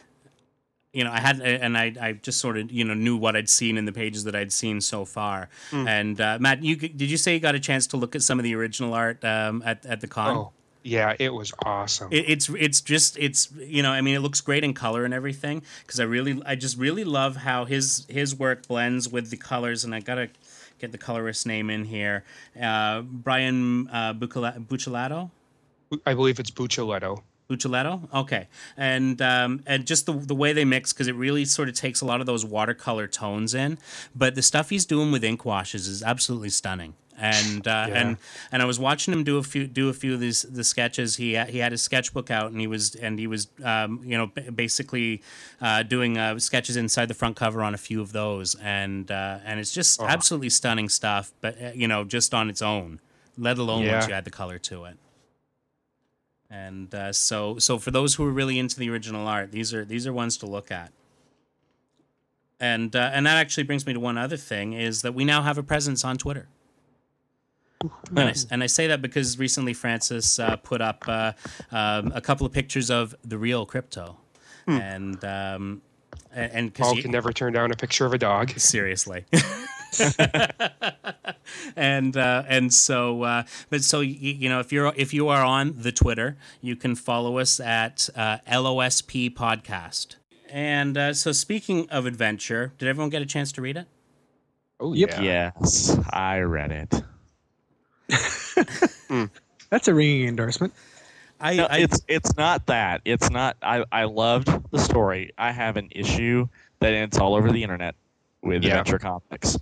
You know, I had, and I, I just sort of, you know, knew what I'd seen in the pages that I'd seen so far. And uh, Matt, you did you say you got a chance to look at some of the original art um, at at the con? Oh, yeah, it was awesome. It, it's it's just it's you know I mean it looks great in color and everything because I really I just really love how his his work blends with the colors and I gotta get the colorist name in here. Uh, Brian uh, Buccellato I believe it's Buccialetto. Buccellato okay. And um, and just the the way they mix because it really sort of takes a lot of those watercolor tones in but the stuff he's doing with ink washes is absolutely stunning and uh, Yeah. and and I was watching him do a few do a few of these the sketches. He he had his sketchbook out, and he was and he was um, you know basically uh, doing uh, sketches inside the front cover on a few of those, and uh, and it's just Oh. absolutely stunning stuff. But uh, you know, just on its own, let alone once you add the color to it. And uh, so so for those who are really into the original art, these are these are ones to look at. And uh, and that actually brings me to one other thing is that we now have a presence on Twitter. And I, and I say that because recently Francis uh, put up uh, um, a couple of pictures of the real Krypto, and um, a- and Paul because can never turn down a picture of a dog. seriously. [LAUGHS] and uh, and so uh, but so you, you know if you're if you are on the Twitter, you can follow us at uh, LOSP podcast. And uh, so speaking of adventure, did everyone get a chance to read it? Oh Yep. yeah. Yes, I read it. [LAUGHS] Mm. That's a ringing endorsement. I, No, I it's it's not that. It's not. I I loved the story. I have an issue that it's all over the internet with Yeah. adventure comics.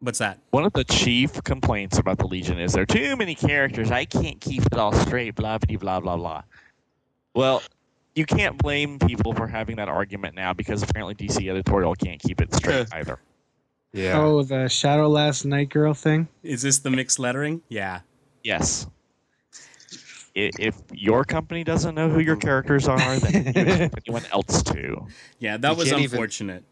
what's that? One of the chief complaints about the Legion is there are too many characters. I can't keep it all straight. Blah blah blah blah blah. Well, you can't blame people for having that argument now because apparently DC editorial can't keep it straight either. Yeah. Oh, the Shadow Lass Night Girl thing. Is this the mixed lettering? Yeah. Yes. I- If your company doesn't know who your oh. characters are, then you expect [LAUGHS] anyone else to. Yeah, that You was can't even- unfortunate.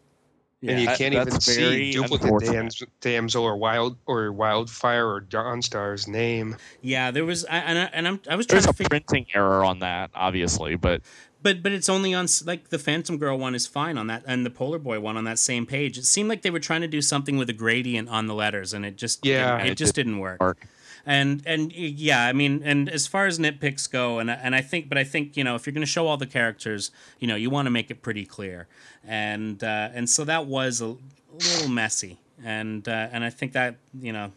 and you that- can't even that's see very duplicate unfortunate. dams, damsel or wild or wildfire or Dawnstar's name. Yeah, there was, I, and I, and I'm, I was trying There's to a figure, printing error on that, obviously, but but but it's only on like the Phantom Girl one is fine on that, and the Polar Boy one on that same page. It seemed like they were trying to do something with a gradient on the letters, and it just Yeah. it, it It just didn't work. work. And and yeah, I mean, and as far as nitpicks go, and I- and I think, but I think you know, if you're going to show all the characters, you know, you want to make it pretty clear, and uh, and so that was a little messy, and uh, and I think that you know,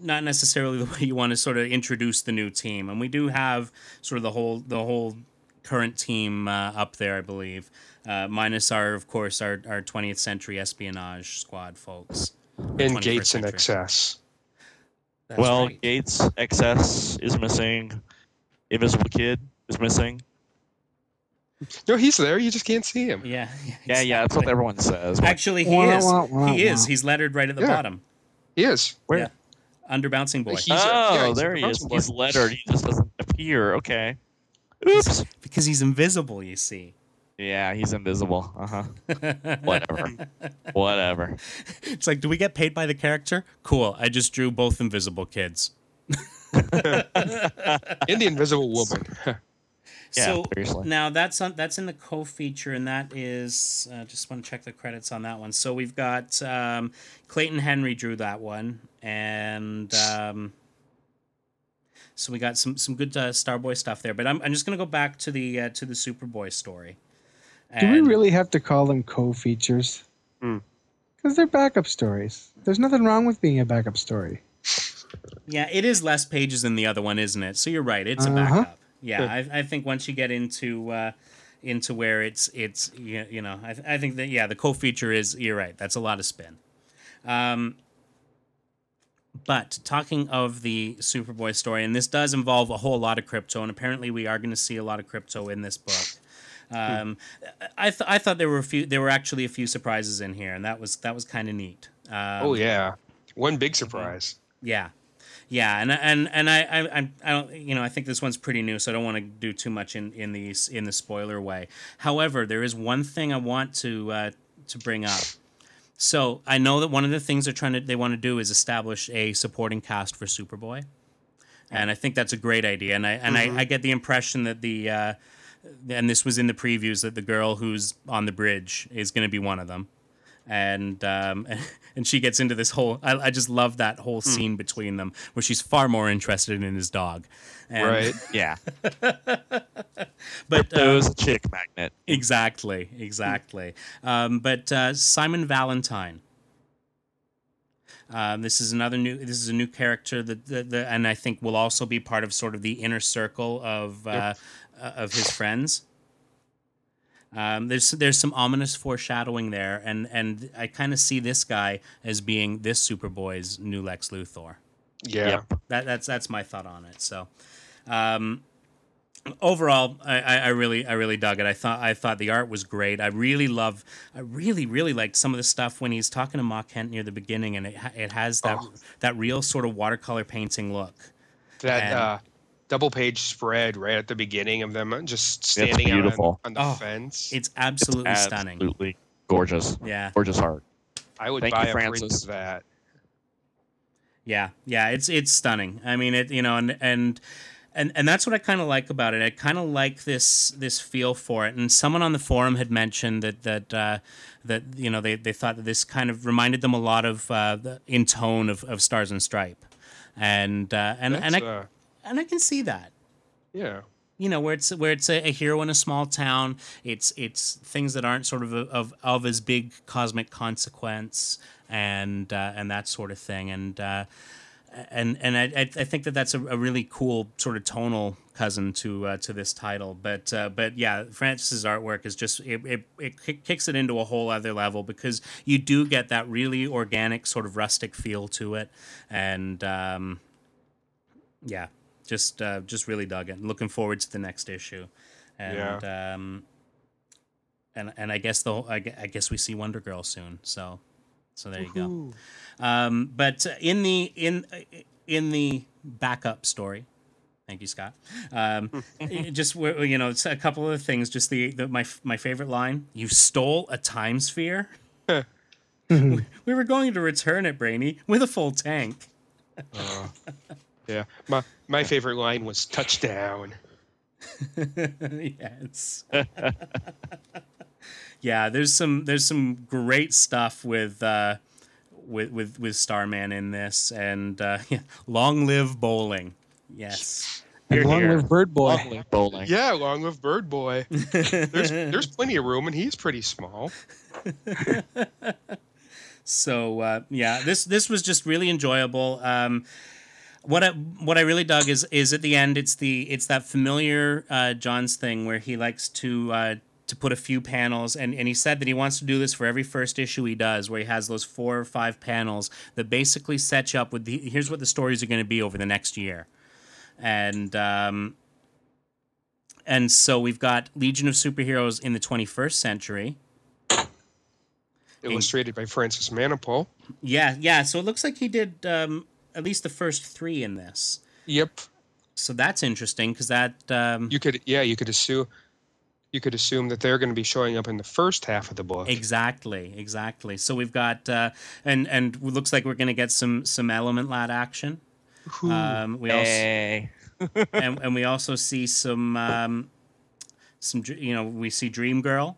not necessarily [LAUGHS] the way you want to sort of introduce the new team, and we do have sort of the whole the whole current team uh, up there, I believe, uh, minus our of course our our 20th century espionage squad folks. And Gates in century. excess. That's well, right. Gates XS is missing. Invisible Kid is missing. No, he's there. You just can't see him. Yeah, [LAUGHS] Yeah, yeah, that's what everyone says. but Actually, he Wah, is. wah, wah, he is. He's lettered right at the Yeah. bottom, He is. Where? yeah. under bouncing boy, He's a- oh, yeah, he's there he is. boy. He's lettered. He just doesn't appear. Okay. Oops. because he's invisible. You see. Yeah, he's invisible. Uh huh. [LAUGHS] Whatever. Whatever. It's like, do we get paid by the character? Cool. I just drew both invisible kids. [LAUGHS] And the Invisible Woman. [LAUGHS] Yeah, so seriously. now that's on that's in the co-feature, and that is uh, just want to check the credits on that one. So we've got um, Clayton Henry drew that one, and um, so we got some some good uh, Starboy stuff there. But I'm, I'm just gonna go back to the uh, to the Superboy story. Do we really have to call them co-features? Hmm. Because they're backup stories. There's nothing wrong with being a backup story. Yeah, it is less pages than the other one, isn't it? So you're right. It's a Uh-huh. backup. Yeah, I, I think once you get into uh, into where it's it's you, you know I, I think that yeah the co-feature is you're right. That's a lot of spin. Um, but talking of the Superboy story, and this does involve a whole lot of Krypto, and apparently we are going to see a lot of Krypto in this book. Um, I th- I thought there were a few there were actually a few surprises in here, and that was that was kind of neat. Um, oh yeah. One big surprise. yeah, yeah, and and and I I I I don't you know I think this one's pretty new, so I don't want to do too much in in the in the spoiler way. However, there is one thing I want to uh, to bring up. So I know that one of the things they're trying to they want to do is establish a supporting cast for Superboy, and I think that's a great idea. And I and I, I get the impression that the uh, and this was in the previews that the girl who's on the bridge is going to be one of them. And um, [LAUGHS] and she gets into this whole. I, I just love that whole scene between them where she's far more interested in his dog. And, right. [LAUGHS] Yeah. [LAUGHS] But It uh, was a chick magnet. exactly, exactly. Um, but uh, Simon Valentine. Um, this is another new. This is a new character that, that, that, and I think will also be part of sort of the inner circle of uh, uh, of his friends. Um, there's there's some ominous foreshadowing there, and and I kind of see this guy as being this Superboy's new Lex Luthor. Yeah. Yep. That, that's that's my thought on it. So, um, overall, I, I, I really I really dug it. I thought I thought the art was great. I really love. I really really liked some of the stuff when he's talking to Ma Kent near the beginning, and it it has that Oh. that real sort of watercolor painting look. That And- uh, double page spread right at the beginning of them just standing out on, beautiful. on the Oh, fence. It's absolutely stunning. Absolutely gorgeous. Yeah. Gorgeous art. I would Thank buy you, a print Francis. of that. Yeah, yeah, it's it's stunning. I mean, it you know, and and and and that's what I kind of like about it. I kind of like this this feel for it. And someone on the forum had mentioned that that uh, that you know they, they thought that this kind of reminded them a lot of uh, the, in tone of, of Stars and Stripe, and uh, and and I uh, and I can see that. yeah. You know where it's where it's a, a hero in a small town. It's it's things that aren't sort of of, of as big cosmic consequence and uh, and that sort of thing. And uh, and and I, I I think that that's a, a really cool sort of tonal cousin to uh, to this title. But uh, but yeah, Francis's artwork is just it, it it kicks it into a whole other level because you do get that really organic sort of rustic feel to it, and um, yeah, just uh, just really dug it. Looking forward to the next issue, and um, and and I guess the I, guess we see Wonder Girl soon. So so there you go. Um, but uh, in the in in the backup story, thank you, Scott. Um, [LAUGHS] just you know, it's a couple of things. Just the, the my my favorite line: "You stole a time sphere." [LAUGHS] [LAUGHS] we were going to return it, Brainy, with a full tank. Uh, yeah. My my favorite line was touchdown. [LAUGHS] yes. [LAUGHS] yeah, there's some there's some great stuff with uh, with with with Starman in this, and uh, [LAUGHS] yeah, long live bowling. Yes. And Here, long here. live Bird Boy. Long live bowling. Yeah, along with Bird Boy. There's there's plenty of room, and he's pretty small. So uh, yeah, this this was just really enjoyable. Um, what I what I really dug is is at the end it's the it's that familiar uh, John's thing where he likes to uh, to put a few panels and, and he said that he wants to do this for every first issue he does where he has those four or five panels that basically set you up with the here's what the stories are going to be over the next year and um, and so we've got Legion of Superheroes in the 21st century Illustrated by Francis Manapul. Yeah, yeah. So it looks like he did um, at least the first three in this. Yep. So that's interesting because that um, You could yeah, you could assume you could assume that they're going to be showing up in the first half of the book. exactly, exactly. So we've got uh, and and it looks like we're gonna get some some element lad action. Um, we also Hey. and, and we also see some um, some you know we see Dream Girl.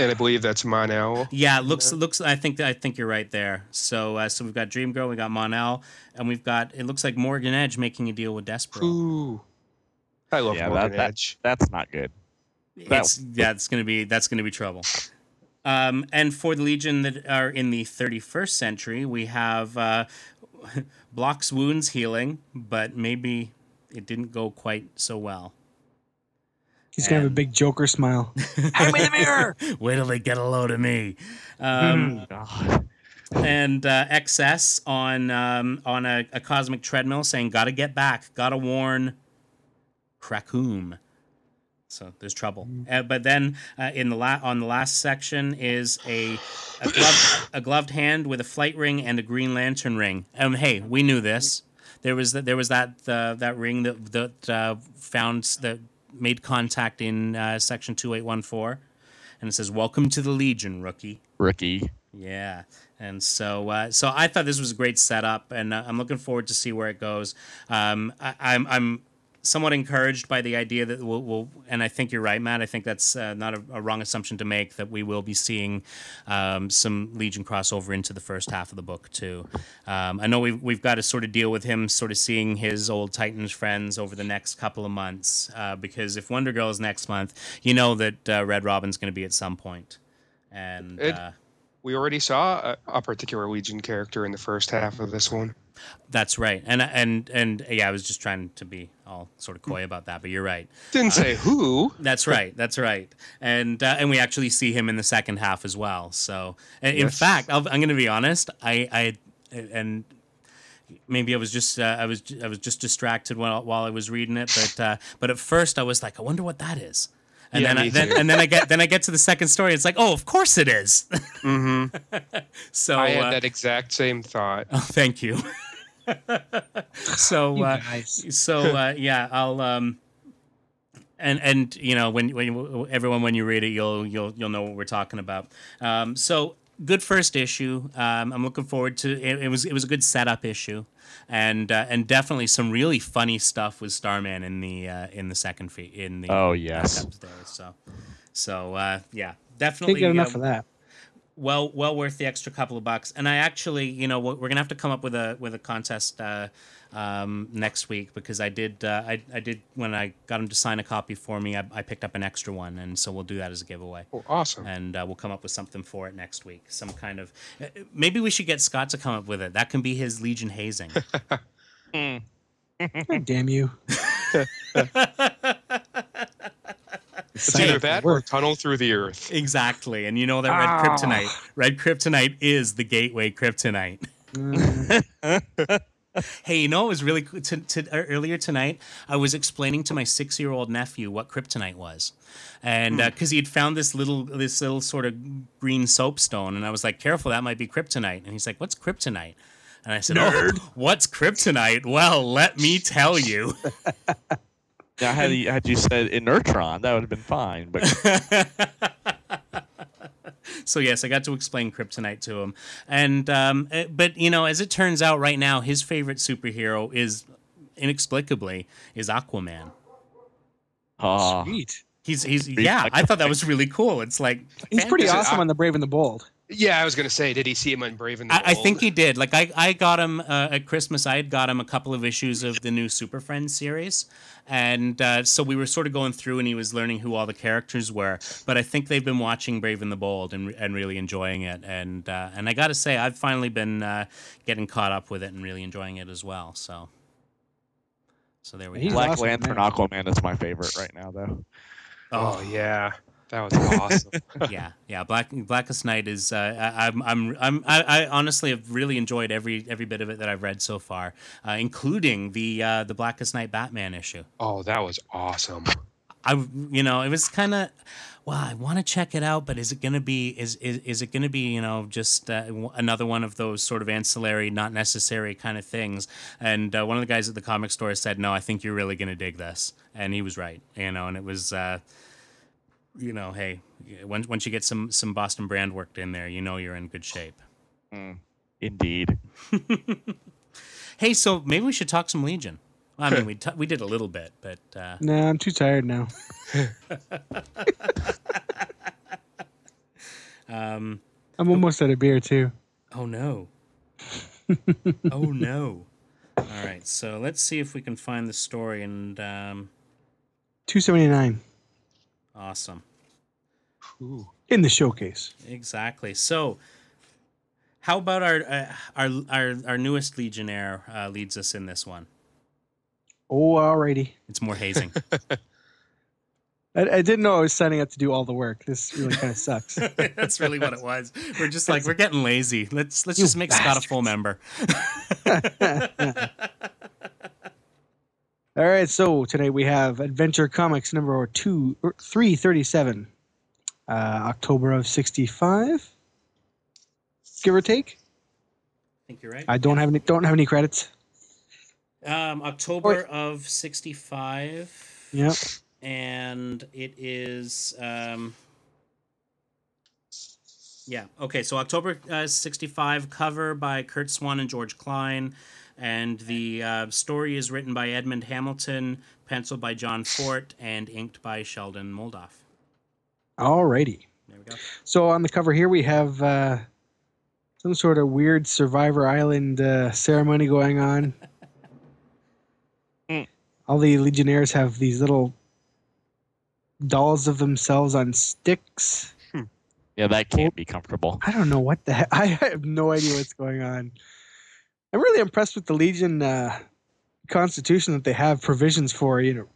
And I believe that's Mon-El. Yeah, it looks looks. I think I think you're right there. So uh, so we've got Dream Girl, we got Mon-El, and we've got it looks like Morgan Edge making a deal with Despero. Ooh. I love Yeah, Morgan that, that, Edge. that's not good. That- It's, yeah, it's gonna be that's gonna be trouble. Um, and for the Legion that are in the 31st century, we have uh, [LAUGHS] Blok's wounds healing, but maybe it didn't go quite so well. He's gonna have a big Joker smile. [LAUGHS] Hand me the mirror. [LAUGHS] Wait till they get a load of me. Um, God. and uh, XS on um, on a, a cosmic treadmill saying, "Gotta get back. Gotta warn Krakoom." So there's trouble. Uh, but then uh, in the la- on the last section is a a gloved, a gloved hand with a flight ring and a Green Lantern ring. Um, hey, we knew this. There was there was that uh, that ring that that uh, found that made contact in uh, section two eight one four, and it says, "Welcome to the Legion, rookie." Rookie. Yeah, and so uh, so I thought this was a great setup, and uh, I'm looking forward to see where it goes. Um, I, I'm I'm somewhat encouraged by the idea that we'll, we'll and I think you're right, Matt. I think that's uh, not a, a wrong assumption to make that we will be seeing um, some Legion crossover into the first half of the book too. Um, I know we've we've got to sort of deal with him sort of seeing his old Titans friends over the next couple of months uh, because if Wonder Girl is next month, you know that uh, Red Robin's going to be at some point, and. It- uh, we already saw a, a particular Legion character in the first half of this one. That's right. And and and yeah, I was just trying to be all sort of coy about that, but you're right. Didn't say who. That's right. That's right. And uh, and we actually see him in the second half as well. So in Yes. fact, I'll, I'm going to be honest. I I and maybe I was just uh, I was I was just distracted while while I was reading it, but uh, but at first I was like, I wonder what that is. And Yeah, then, I, then and then I get then I get to the second story. It's like, oh, of course it is. hmm [LAUGHS] so I had uh, that exact same thought. [LAUGHS] oh, thank you. [LAUGHS] so You uh, so uh, yeah, I'll um, and and you know when when you, everyone when you read it, you'll you'll you'll know what we're talking about. Um, so good first issue. Um, I'm looking forward to it. It was it was a good setup issue, and uh, and definitely some really funny stuff with Starman in the uh, in the second fee in the Oh, yes. there. So so uh, yeah, Can't definitely get enough uh, of that. Well well worth the extra couple of bucks. And i actually you know we're we're gonna have to come up with a with a contest uh, um, next week because i did uh, I, I did when i got him to sign a copy for me I, I picked up an extra one. And so we'll do that as a giveaway. Oh, awesome. and uh, we'll come up with something for it next week. Some kind of uh, maybe we should get scott to come up with it. That can be his legion hazing. [LAUGHS] God damn you. [LAUGHS] [LAUGHS] It's either that or tunnel through the earth. exactly and you know that red Ah. kryptonite red kryptonite is the gateway kryptonite Mm, [LAUGHS] Hey, you know, it was really cool. To, to, uh, earlier tonight, I was explaining to my six-year-old nephew what kryptonite was, and because he had found this little, this little sort of green soapstone, and I was like, "Careful, that might be kryptonite." And he's like, "What's kryptonite?" And I said, "Oh, what's kryptonite?" Well, let me tell you. [LAUGHS] Now, had you, had you said inertron, that would have been fine. But [LAUGHS] so yes, I got to explain kryptonite to him, and um, eh, but you know, as it turns out, right now, his favorite superhero is inexplicably is Aquaman. uh, Sweet. He's he's yeah. I thought that was really cool. It's like He's pretty awesome on the Brave and the Bold. Yeah, I was gonna say, did he see him on Brave and the I, I think he did. Like I, I got him uh, at Christmas. I had got him a couple of issues of the new Super Friends series, and uh, so we were sort of going through, and he was learning who all the characters were. But I think they've been watching Brave and the Bold and and really enjoying it. And uh, and I got to say, I've finally been uh, getting caught up with it and really enjoying it as well. So. So there we He's go. Black awesome, Lantern man. Aquaman is my favorite right now, though. Oh yeah, that was awesome. [LAUGHS] yeah, yeah. Black Blackest Night is. Uh, I, I'm. I'm. I'm. I, I honestly have really enjoyed every every bit of it that I've read so far, uh, including the uh, the Blackest Night Batman issue. oh, that was awesome. I. You know, it was kind of. Well, I want to check it out, but is it going to be is, is is it going to be you know just uh, w- another one of those sort of ancillary, not necessary kind of things? And uh, one of the guys at the comic store said, "No, I think you're really going to dig this," and he was right. You know, and it was. Uh, you know, hey, once once you get some some Boston brand worked in there, you know you're in good shape. Indeed. [LAUGHS] Hey, so maybe we should talk some Legion. Well, I mean, we t- we did a little bit, but uh, [LAUGHS] No, I'm too tired now. [LAUGHS] um, I'm almost out of beer too. oh no, oh no. All right, so let's see if we can find the story and um, Two seventy nine awesome, Ooh. in the showcase. exactly. So, how about our uh, our our our newest Legionnaire uh, leads us in this one? Oh, alrighty. It's more hazing. [LAUGHS] I, I didn't know I was signing up to do all the work. This really kind of sucks. [LAUGHS] That's really what it was. We're just like we're getting lazy. Let's let's You just make Scott a full member. [LAUGHS] All right, so tonight we have Adventure Comics number two, er, three thirty seven, uh, October of sixty five, give or take. I think you're right. I don't have any don't have any credits. Um, October of '65. Yep. and it is um yeah okay so october uh, 65 cover by curt swan and george klein and the uh, story is written by edmond hamilton penciled by john forte and inked by sheldon moldoff Alrighty. there we go So on the cover here we have uh, some sort of weird Survivor Island uh, ceremony going on. Mm. [LAUGHS] All the Legionnaires have these little dolls of themselves on sticks. Yeah, that can't be comfortable. I don't know what the heck. [LAUGHS] I have no idea what's going on. I'm really impressed with the Legion uh, constitution that they have provisions for, you know,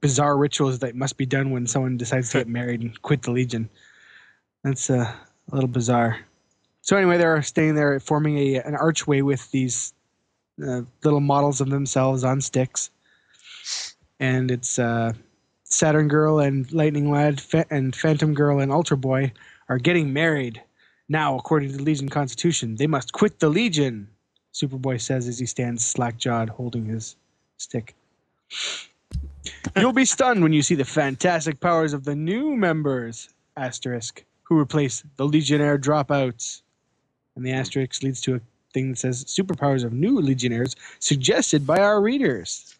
bizarre rituals that must be done when someone decides to get married and quit the Legion. That's uh, a little bizarre. So anyway, they're staying there, forming a an archway with these uh, little models of themselves on sticks, and it's uh, Saturn Girl and Lightning Lad Fa- and Phantom Girl and Ultra Boy are getting married. Now, according to the Legion Constitution, they must quit the Legion, Superboy says as he stands slack jawed holding his stick. You'll be stunned when you see the fantastic powers of the new members, asterisk, who replace the Legionnaire dropouts. And the asterisk leads to a thing that says superpowers of new Legionnaires suggested by our readers.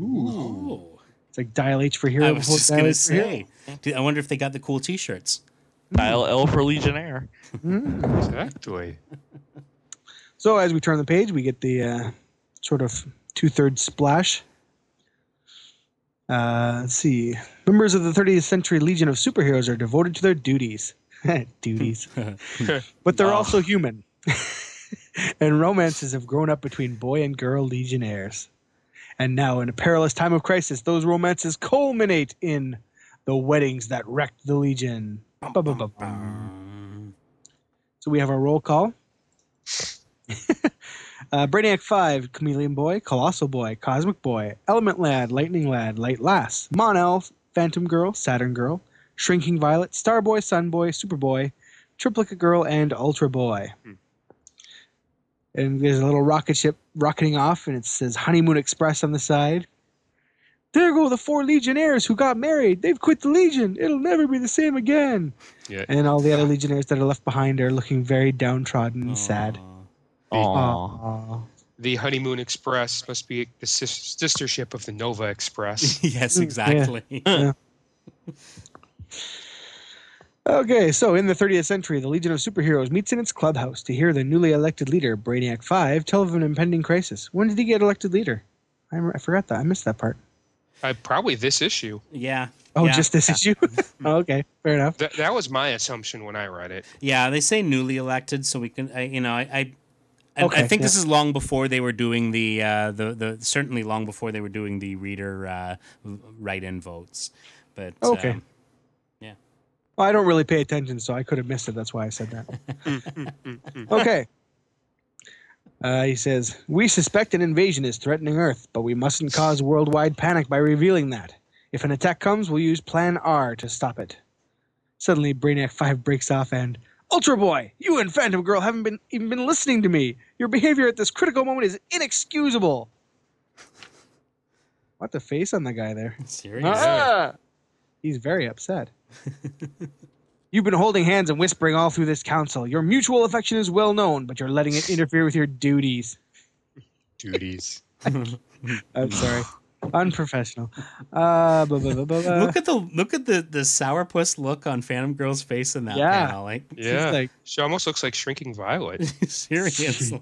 Ooh. It's like dial H for hero. I was just gonna H for hero. say. Dude, I wonder if they got the cool T-shirts. Dial L for Legionnaire. Mm. Exactly. So as we turn the page, we get the uh, sort of two-thirds splash. Uh, let's see. Members of the 30th Century Legion of Superheroes are devoted to their duties. [LAUGHS] duties. [LAUGHS] but they're Oh. also human. [LAUGHS] and romances have grown up between boy and girl legionnaires. And now, in a perilous time of crisis, those romances culminate in the weddings that wrecked the Legion. Ba-ba-ba-bum. So we have our roll call. [LAUGHS] uh, Brainiac 5, Chameleon Boy, Colossal Boy, Cosmic Boy, Element Lad, Lightning Lad, Light Lass, Mon-El, Phantom Girl, Saturn Girl, Shrinking Violet, Star Boy, Sun Boy, Superboy, Triplicate Girl, and Ultra Boy. Hmm. And there's a little rocket ship rocketing off, and it says Honeymoon Express on the side. There go the four Legionnaires who got married. They've quit the Legion. It'll never be the same again. Yeah. And all the other Legionnaires that are left behind are looking very downtrodden and sad. Aw. Aw. The Honeymoon Express must be the sis- sister ship of the Nova Express. [LAUGHS] yes, exactly. [LAUGHS] Okay, so in the 30th century, the Legion of Superheroes meets in its clubhouse to hear the newly elected leader, Brainiac 5, tell of an impending crisis. When did he get elected leader? I, I forgot that. I missed that part. Uh, probably this issue. Yeah. Oh, Yeah. just this issue? [LAUGHS] oh, okay, fair enough. That, that was my assumption when I read it. Yeah, they say newly elected, so we can, I, you know, I, I, I, Okay, I think this is long before they were doing the, uh, the, the, certainly long before they were doing the reader uh, write-in votes. But Okay. um, Well, I don't really pay attention, so I could have missed it. That's why I said that. [LAUGHS] [LAUGHS] okay. Uh, he says, We suspect an invasion is threatening Earth, but we mustn't cause worldwide panic by revealing that. If an attack comes, we'll use Plan R to stop it. Suddenly, Brainiac 5 breaks off and, Ultra Boy, you and Phantom Girl haven't been even been listening to me. Your behavior at this critical moment is inexcusable. What the face on the guy there? [LAUGHS] serious. Ah! He's very upset. [LAUGHS] You've been holding hands and whispering all through this council. Your mutual affection is well known, but you're letting it interfere with your duties. Duties. [LAUGHS] I'm sorry. Unprofessional. Uh, blah, blah, blah, blah, blah. look at the look at the the sourpuss look on Phantom Girl's face in that Yeah. panel. Like Yeah. like- she almost looks like Shrinking Violet. [LAUGHS] seriously.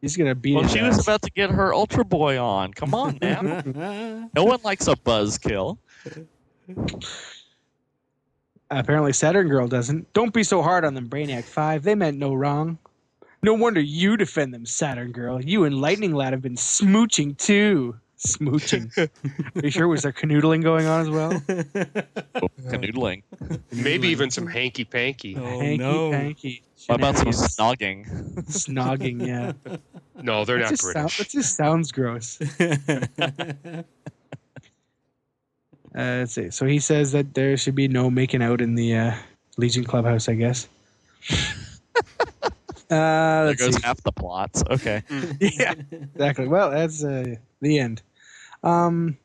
He's gonna beat Well, it. she was about to get her Ultra Boy on. Come on now. [LAUGHS] no one likes a buzzkill. Apparently, Saturn Girl doesn't. Don't be so hard on them, Brainiac 5. They meant no wrong. No wonder you defend them, Saturn Girl. You and Lightning Lad have been smooching too. Smooching. [LAUGHS] Are you sure? Was there canoodling going on as well? Oh, canoodling. Maybe even some hanky panky. Oh hanky no. panky. What about some snogging? snogging? Yeah, [LAUGHS] No, they're that not just, sound, British. that just sounds gross. [LAUGHS] Uh, let's see. So he says that there should be no making out in the uh, Legion clubhouse. I guess. uh, There goes see. half the plots. Okay. yeah, exactly. Well, that's uh, the end. Um,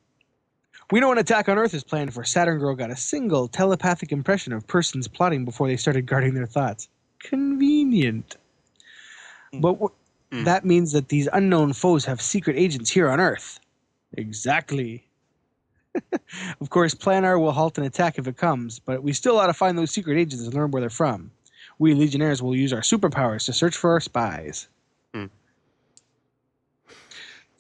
we know an attack on Earth is planned for Saturn Girl got a single telepathic impression of persons plotting before they started guarding their thoughts. Convenient. But wh- Hmm. that means that these unknown foes have secret agents here on Earth. Exactly. [LAUGHS] of course, Plan R will halt an attack if it comes, but we still ought to find those secret agents and learn where they're from. We Legionnaires will use our superpowers to search for our spies.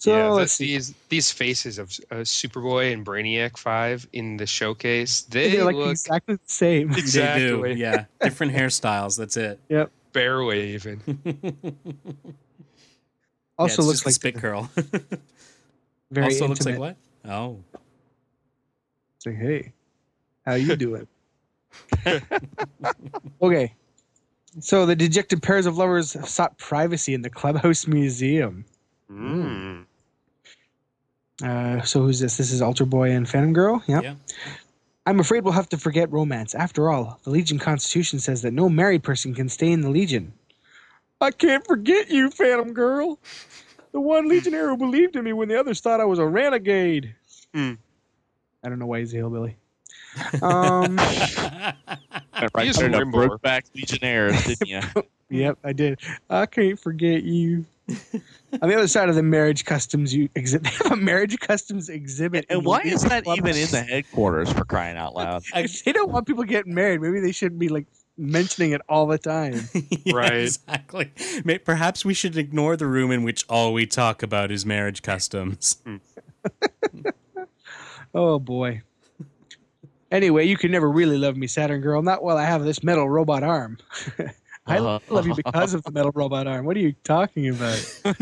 So yeah, let's th- see. these these faces of uh, Superboy and Brainiac Five in the showcase, they They're like look exactly the same. exactly They do. Yeah. Different hairstyles. That's it. [LAUGHS] Yep. Bear waving. [LAUGHS] Also Yeah, it's looks just a like spit curl. [LAUGHS] very also looks like what? Oh. It's like, hey, how you doing? okay. So the dejected pairs of lovers sought privacy in the clubhouse museum. Mm. Uh, so who's this? This is Ultra Boy and Phantom Girl. Yep. Yeah. I'm afraid we'll have to forget romance. After all, the Legion Constitution says that no married person can stay in the Legion. I can't forget you, Phantom Girl. The one Legionnaire who believed in me when the others thought I was a renegade. Hmm. I don't know why he's a hillbilly. Um, [LAUGHS] Right He's there, from the Rimbor. Brokeback Legionnaires, didn't you? [LAUGHS] yep, I did. I can't forget you. [LAUGHS] On the other side of the marriage customs you exhibit, [LAUGHS] they have a marriage customs exhibit. in and why is that Club. even in the headquarters for crying out loud? [LAUGHS] They don't want people getting married, maybe they shouldn't be like mentioning it all the time. Yeah, Right. Exactly. Perhaps we should ignore the room in which all we talk about is marriage customs. Hmm. Oh boy. Anyway, you can never really love me, Saturn Girl. Not while I have this metal robot arm. I Uh-huh. love you because of the metal robot arm. What are you talking about? [LAUGHS]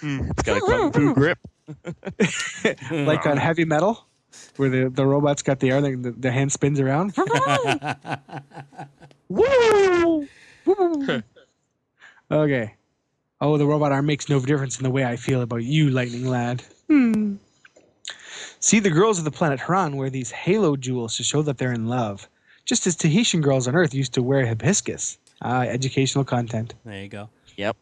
It's got a kung fu grip. [LAUGHS] like on heavy metal, where the, the robot's got the arm, the, the hand spins around. [LAUGHS] Woo! Woo! okay. Oh, the robot arm makes no difference in the way I feel about you, Lightning Lad. Hmm. See, the girls of the planet Haran wear these halo jewels to show that they're in love, just as Tahitian girls on Earth used to wear hibiscus. Ah, educational content. there you go. Yep.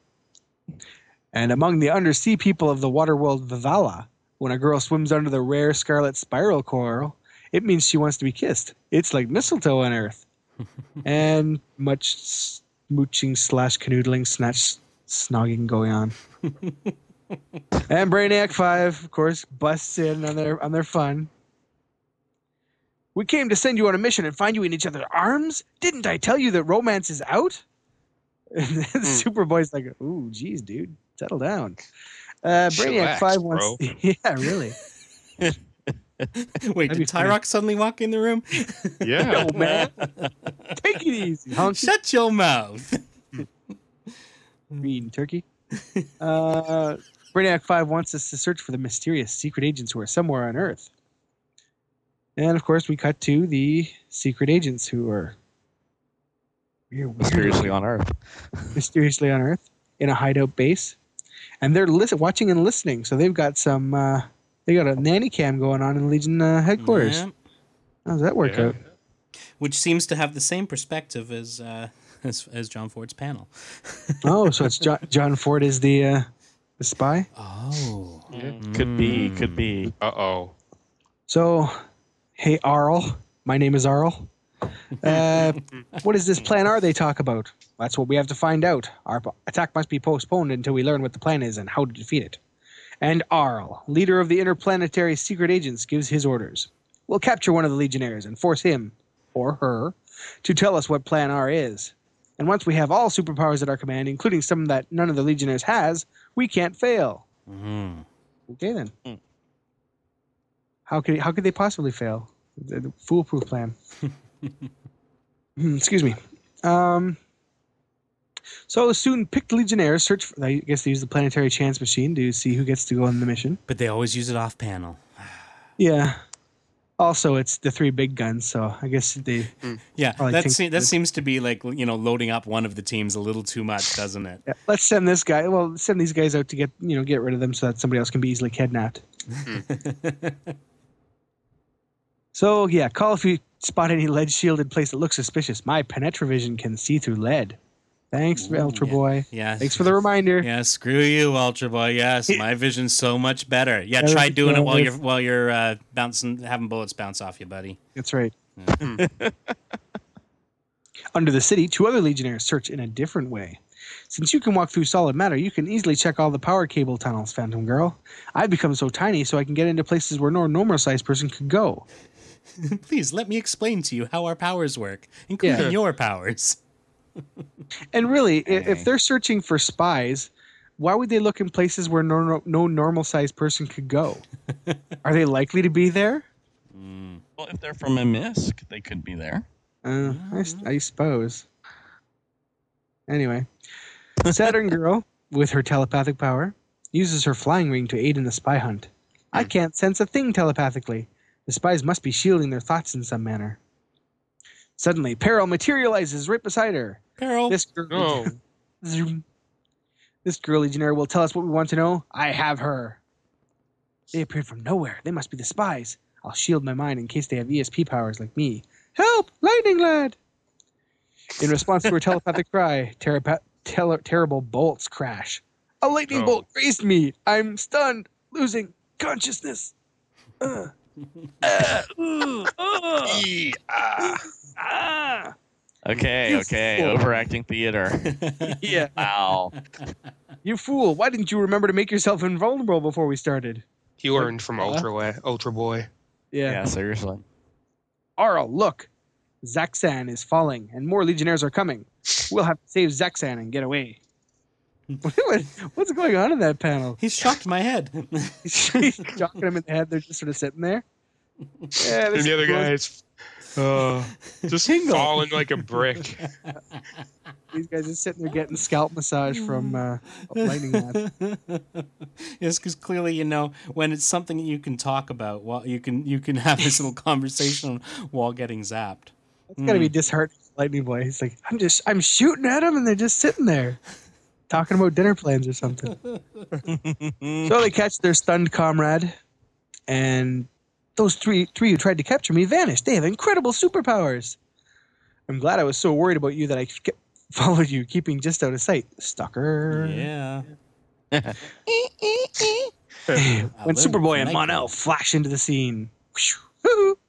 And among the undersea people of the water world Vivala, when a girl swims under the rare scarlet spiral coral, it means she wants to be kissed. It's like mistletoe on Earth. [LAUGHS] and much smooching slash canoodling slash snogging going on. [LAUGHS] and Brainiac 5, of course, busts in on their on their fun. We came to send you on a mission and find you in each other's arms? Didn't I tell you that romance is out? And [LAUGHS] then Superboy's like, ooh, geez, dude, settle down. Uh, Brainiac Chillax, 5 wants. [LAUGHS] yeah, really. Wait, That'd be did funny. Tyroc suddenly walk in the room? [LAUGHS] Yeah. Yo, man. Take it easy. Honky Shut your mouth. green turkey. Uh, Brainiac 5 wants us to search for the mysterious secret agents who are somewhere on Earth. And of course, we cut to the secret agents who are weird- Mysteriously on Earth. mysteriously on Earth in a hideout base, and they're listen, watching and listening. So they've got some. Uh, they got a nanny cam going on in Legion uh, headquarters. Yeah. How does that work Yeah. out? Which seems to have the same perspective as uh, [LAUGHS] as, as John Forte's panel. [LAUGHS] Oh, so it's John, John Forte is the uh, the spy. Oh. Could be, could be. Uh oh. So, hey Arl, my name is Arl. Uh, [LAUGHS] what is this plan R they talk about? That's what we have to find out. Our attack must be postponed until we learn what the plan is and how to defeat it. And Arl, leader of the interplanetary secret agents, gives his orders. We'll capture one of the Legionnaires and force him, or her, to tell us what Plan R is. And once we have all superpowers at our command, including some that none of the Legionnaires has, we can't fail. Mhm. Okay then. Hmm. How could how could they possibly fail? The, the foolproof plan. [LAUGHS] Hmm, Excuse me. Um. So soon, picked legionnaires search. For, I guess they use the planetary chance machine to see who gets to go on the mission. But they always use it off panel. [SIGHS] Yeah. Also, it's the three big guns, so I guess they. Yeah, that, se- that seems to be like you know loading up one of the teams a little too much, doesn't it? [LAUGHS] Yeah, let's send this guy. Well, send these guys out to get you know get rid of them so that somebody else can be easily kidnapped. [LAUGHS] so yeah, call if you spot any lead shielded place that looks suspicious. My penetravision can see through lead. Thanks, Ooh, Ultra yeah. Boy. Yeah. Thanks for the reminder. Yeah, screw you, Ultra Boy. Yes, my vision's so much better. Yeah, Yeah, try doing it while you're while you're uh, bouncing, having bullets bounce off you, buddy. That's right. [LAUGHS] Under the city, two other Legionnaires search in a different way. Since you can walk through solid matter, you can easily check all the power cable tunnels, Phantom Girl. I've become so tiny so I can get into places where no normal sized person could go. [LAUGHS] Please let me explain to you how our powers work, including Yeah. your powers. [LAUGHS] And really, i- Hey. if they're searching for spies, why would they look in places where no, no normal sized person could go? [LAUGHS] Are they likely to be there? Mm. Well, if they're from a misc, they could be there. Uh, I, s- I suppose. Anyway, Saturn Girl, with her telepathic power, uses her flying ring to aid in the spy hunt. I Hmm. can't sense a thing telepathically. The spies must be shielding their thoughts in some manner. Suddenly, Peril materializes right beside her. Peril. This girl, No. [LAUGHS] Zoom. This girl legionnaire will tell us what we want to know. I have her. They appeared from nowhere. They must be the spies. I'll shield my mind in case they have ESP powers like me. Help! Lightning lad! In response to her telepathic [LAUGHS] cry, terapa- ter- terrible bolts crash. A lightning Oh. bolt grazed me. I'm stunned, losing consciousness. Uh. Ooh, ah. ah. Okay, You okay. fool. Overacting theater. [LAUGHS] Yeah. Wow. You fool! Why didn't you remember to make yourself invulnerable before we started? He learned from Uh, Ultra Wa- Ultra Boy. Yeah, seriously. Arl, look! Zaxan is falling, and more legionnaires are coming. We'll have to save Zaxan and get away. What- What's going on in that panel? He's shocked my head. [LAUGHS] He's jocking him in the head. They're just sort of sitting there. Yeah, And the other is- guy is uh, just Tingle. falling like a brick. [LAUGHS] These guys are sitting there getting scalp massage from uh, Lightning Lad. [LAUGHS] yes, because clearly you know when it's something you can talk about, while you can you can have this little conversation while getting zapped. That's gotta be disheartening, for Lightning Boy. He's like, I'm just, I'm shooting at him, and they're just sitting there, talking about dinner plans or something. [LAUGHS] So they catch their stunned comrade, and those three three who tried to capture me vanished. They have incredible superpowers. I'm glad I was so worried about you that I kept, followed you, keeping just out of sight, stalker. Yeah. [LAUGHS] when Superboy and from Mon-El flash into the scene. Whew. [LAUGHS]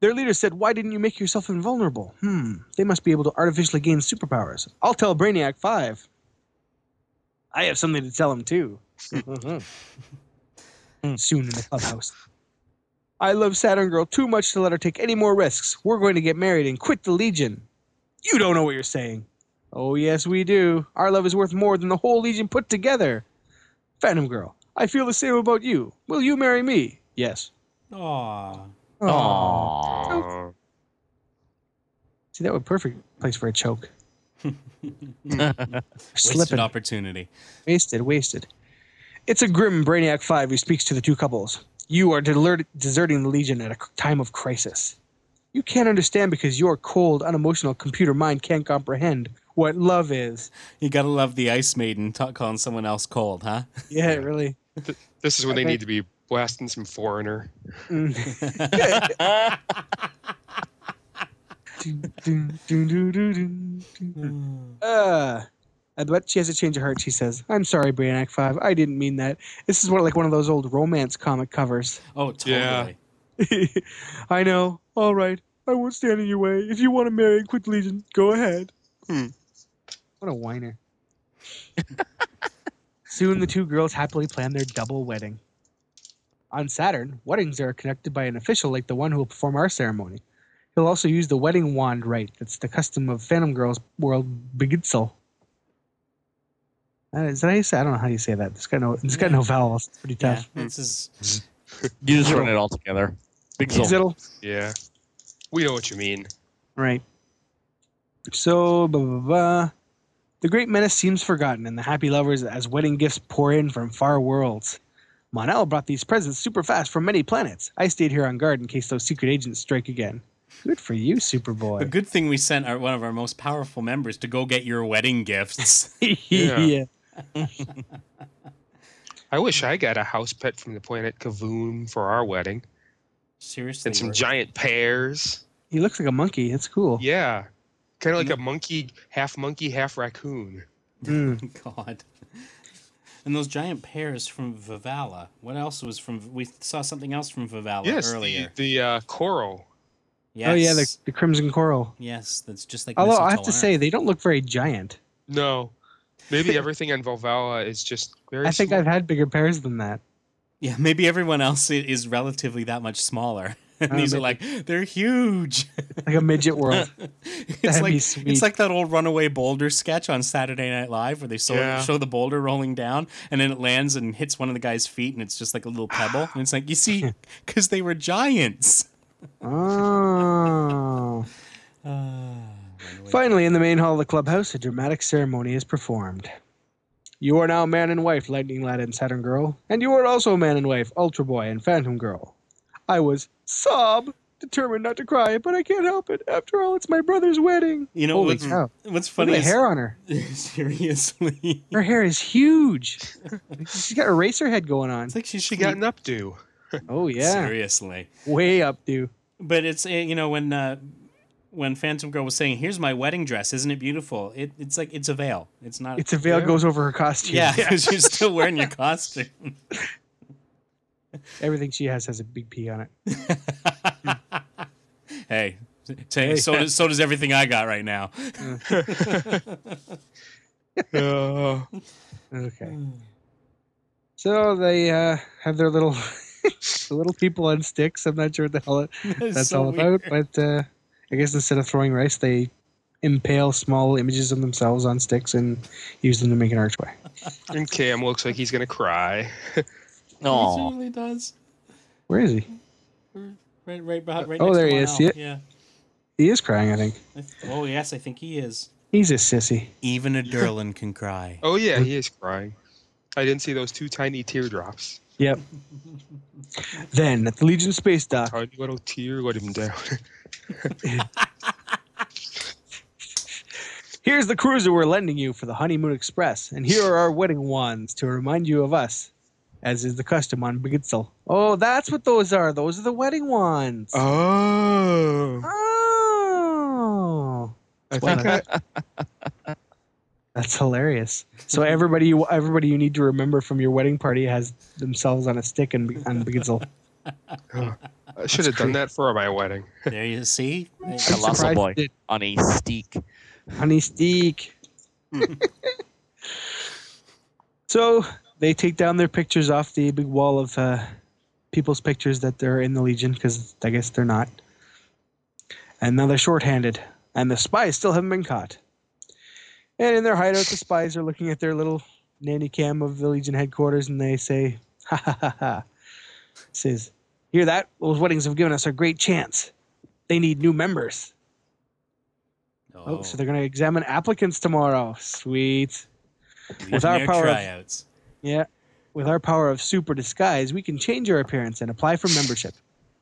Their leader said, Why didn't you make yourself invulnerable? Hmm, they must be able to artificially gain superpowers. I'll tell Brainiac 5. I have something to tell him, too. [LAUGHS] Soon in the clubhouse. I love Saturn Girl too much to let her take any more risks. We're going to get married and quit the Legion. You don't know what you're saying. Oh, yes, we do. Our love is worth more than the whole Legion put together. Phantom Girl, I feel the same about you. Will you marry me? Yes. Aw. Aww. Aw. See, that would be perfect place for a choke. [LAUGHS] Wasted Slipping. opportunity. Wasted, wasted. It's a grim Brainiac 5 who speaks to the two couples. You are deler- deserting the Legion at a time of crisis. You can't understand because your cold, unemotional computer mind can't comprehend what love is. You gotta love the Ice Maiden ta calling someone else cold, huh? Yeah, really. This is when they need to be blasting some foreigner. Mm. [LAUGHS] Uh, but she has a change of heart. She says, "I'm sorry, Brainiac Five. I didn't mean that. This is what like one of those old romance comic covers." oh, totally. Yeah. [LAUGHS] I know. All right. I won't stand in your way. If you want to marry and quit Legion, go ahead. Hmm. What a whiner. [LAUGHS] Soon the two girls happily plan their double wedding. On Saturn, weddings are conducted by an official like the one who will perform our ceremony. He'll also use the wedding wand rite. That's the custom of Phantom Girl's world, Begitzel. Uh, is that how you say? I don't know how you say that. It's got no. It's got no vowels. It's pretty Yeah, tough. this is You just run it all together. Big Zol. Yeah. We know what you mean. Right. So, blah, blah, blah. The great menace seems forgotten, and the happy lovers as wedding gifts pour in from far worlds. Mon-El brought these presents super fast from many planets. I stayed here on guard in case those secret agents strike again. Good for you, Superboy. a good thing we sent our, one of our most powerful members to go get your wedding gifts. [LAUGHS] yeah. [LAUGHS] I wish I got a house pet from the planet Kavoon for our wedding. Seriously, And some we're- giant pears. He looks like a monkey. It's cool. Yeah. Kind of like a monkey, half monkey, half raccoon. Mm. [LAUGHS] God. And those giant pears from Vivala. What else was from? We saw something else from Vivala yes, earlier. the, the uh, coral. Yes. Oh, yeah, the, the Crimson Coral. yes, that's just like. Although I have to say, they don't look very giant. No. Maybe everything on Volvala is just very I think small. I've had bigger pears than that. yeah, maybe everyone else is relatively that much smaller. [LAUGHS] And Oh, these are like they're huge. like a midget world. [LAUGHS] it's That'd like sweet. it's like that old runaway boulder sketch on Saturday Night Live where they show, Yeah. show the boulder rolling down and then it lands and hits one of the guy's feet and it's just like a little pebble and it's like you see [LAUGHS] because they were giants. Oh. [LAUGHS] Ah. Finally, in the main hall of the clubhouse, a dramatic ceremony is performed. You are now man and wife, Lightning Lad and Saturn Girl, and you are also man and wife, Ultra Boy and Phantom Girl. I was sob, determined not to cry, but I can't help it. After all, it's my brother's wedding. You know Holy what's, cow! what's Look funny at the is hair on her. [LAUGHS] seriously, Her hair is huge. [LAUGHS] She's got a racer head going on. it's like she's She got an updo. Oh yeah, seriously. way up, dude. But it's uh, you know when uh, when Phantom Girl was saying, "Here's my wedding dress, isn't it beautiful?" It, it's like it's a veil. It's not. It's a veil Yeah. goes over her costume. yeah, [LAUGHS] because you're still wearing your costume. [LAUGHS] everything she has has a big P on it. [LAUGHS] hey, say, so does so does everything I got right now. Uh, [LAUGHS] Okay. So they uh, have their little little people on sticks. I'm not sure what the hell it, that's so all weird. about, but uh, I guess instead of throwing rice, they impale small images of themselves on sticks and use them to make an archway. and Cam looks like he's gonna cry. He Oh, certainly does. Where is he? Right, right, behind, right Oh, there to he is. Lionel. Yeah. Yeah. He is crying. I think Oh yes, I think he is. he's a sissy. Even a Durlan can cry. Oh yeah, he is crying. I didn't see those two tiny teardrops. Yep. then at the Legion space dock, Tiny little tear let him down. [LAUGHS] Here's the cruiser we're lending you for the Honeymoon Express, and here are our wedding wands to remind you of us, as is the custom on Bigitzel. Oh, that's what those are. Those are the wedding wands. oh. Oh, I think I, [LAUGHS] that's hilarious. So everybody, you, everybody you need to remember from your wedding party has themselves on a stick and on Bigitzel. Oh. I should have done that for my wedding. There you see. Colossal surprised boy you did. on a steak. Honey steak. so they take down their pictures off the big wall of uh, people's pictures that they're in the Legion because I guess they're not. And now they're shorthanded, and the spies still haven't been caught. And in their hideout, the spies are looking at their little nanny cam of the Legion headquarters, and they say, "Ha ha ha ha!" Says, "Hear that? Those weddings have given us a great chance. They need new members." Oh, so they're going to examine applicants tomorrow. Sweet. with our power of- tryouts. Yeah. With our power of super disguise, we can change our appearance and apply for membership.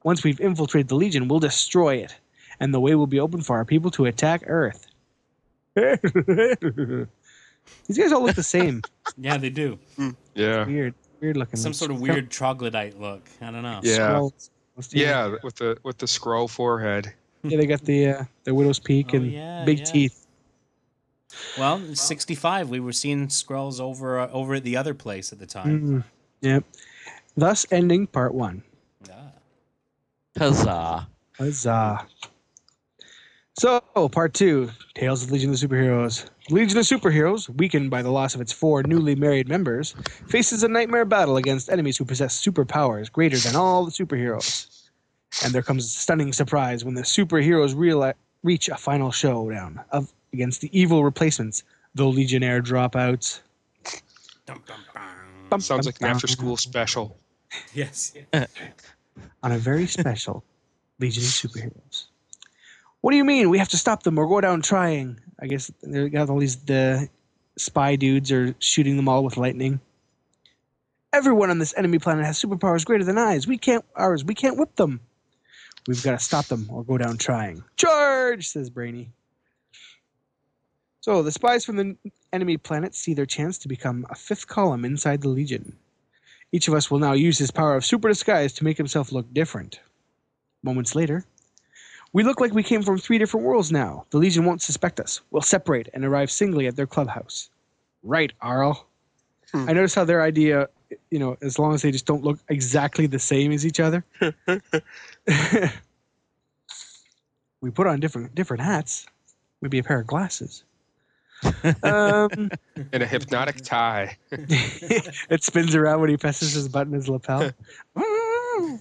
Once we've infiltrated the Legion, we'll destroy it, and the way will be open for our people to attack Earth. [LAUGHS] These guys all look the same. Yeah, they do. Yeah. Weird, weird looking. Some sort of weird troglodyte look. I don't know. Yeah. Skulls. Yeah, with the with the scroll forehead. Yeah, they got the uh, the widow's peak Oh, and yeah, big yeah. teeth. Well, 65. We were seeing scrolls over uh, over at the other place at the time. Mm, yep. Thus ending part one. Yeah. Huzzah. Huzzah. So, part two Tales of Legion of Superheroes. Legion of Superheroes, weakened by the loss of its four newly married members, faces a nightmare battle against enemies who possess superpowers greater than all the superheroes. And there comes a stunning surprise when the superheroes reali- reach a final showdown of, against the evil replacements, the Legionnaire dropouts. Dum, dum, bum. Bum, Sounds bum, like an after school special. Yes. [LAUGHS] on a very special Legion of Superheroes. What do you mean? We have to stop them or go down trying. I guess they got all these the spy dudes are shooting them all with lightning. Everyone on this enemy planet has superpowers greater than ours. We can't ours. We can't whip them. We've got to stop them or go down trying. Charge, says Brainy. So the spies from the enemy planet see their chance to become a fifth column inside the Legion. Each of us will now use his power of super disguise to make himself look different. Moments later, we look like we came from three different worlds now. The Legion won't suspect us. We'll separate and arrive singly at their clubhouse. Right, Arl. Hmm. I notice how their idea, you know, as long as they just don't look exactly the same as each other. [LAUGHS] [LAUGHS] we put on different different hats, maybe a pair of glasses. Um, [LAUGHS] And a hypnotic tie. [LAUGHS] it spins around when he presses his button his lapel. [LAUGHS]